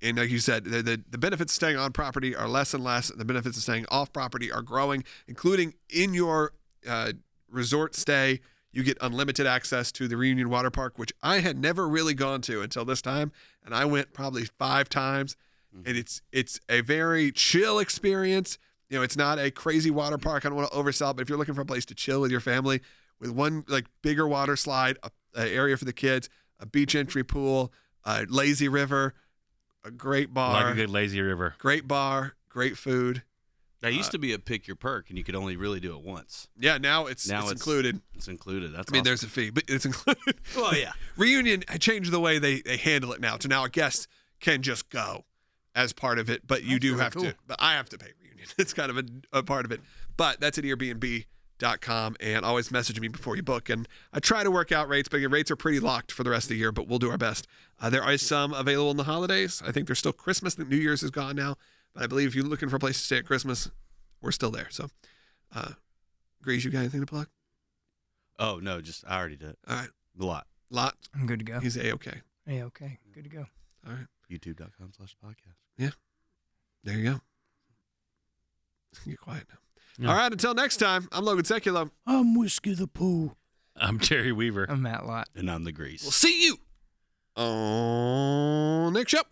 And like you said, the, the, the benefits of staying on property are less and less. The benefits of staying off property are growing, including in your uh, resort stay. You get unlimited access to the Reunion Water Park, which I had never really gone to until this time, and I went probably five times. And it's it's a very chill experience. You know, it's not a crazy water park. I don't want to oversell, but if you're looking for a place to chill with your family, with one like bigger water slide, a, a area for the kids, a beach entry pool, a lazy river, a great bar, Like a good lazy river. great bar, great food. That used uh, to be a pick your perk, and you could only really do it once. Yeah, now it's Now it's, it's- included. It's included. That's I mean, awesome. there's a fee, but it's included. Well, yeah. Reunion I changed the way they, they handle it now. So now a guest can just go as part of it, but you That's do really have to. But I have to pay Reunion. It's kind of a, a part of it. But that's at Airbnb.com and always message me before you book. And I try to work out rates, but your rates are pretty locked for the rest of the year, but we'll do our best. Uh, are some available in the holidays. I think there's still Christmas. I think New Year's is gone now. But I believe if you're looking for a place to stay at Christmas, we're still there. So, uh, Grease, you got anything to plug? Oh no, just I already did All right. a lot. Lot. I'm good to go. He's A OK. A OK. good to go. All right. YouTube.com slash podcast. Yeah. There you go. Get quiet now. Yeah. All right, until next time, I'm Logan Sekulow. I'm Whiskey the Pooh. I'm Terry Weaver. I'm Matt Lott. And I'm the grease. We'll see you on next show.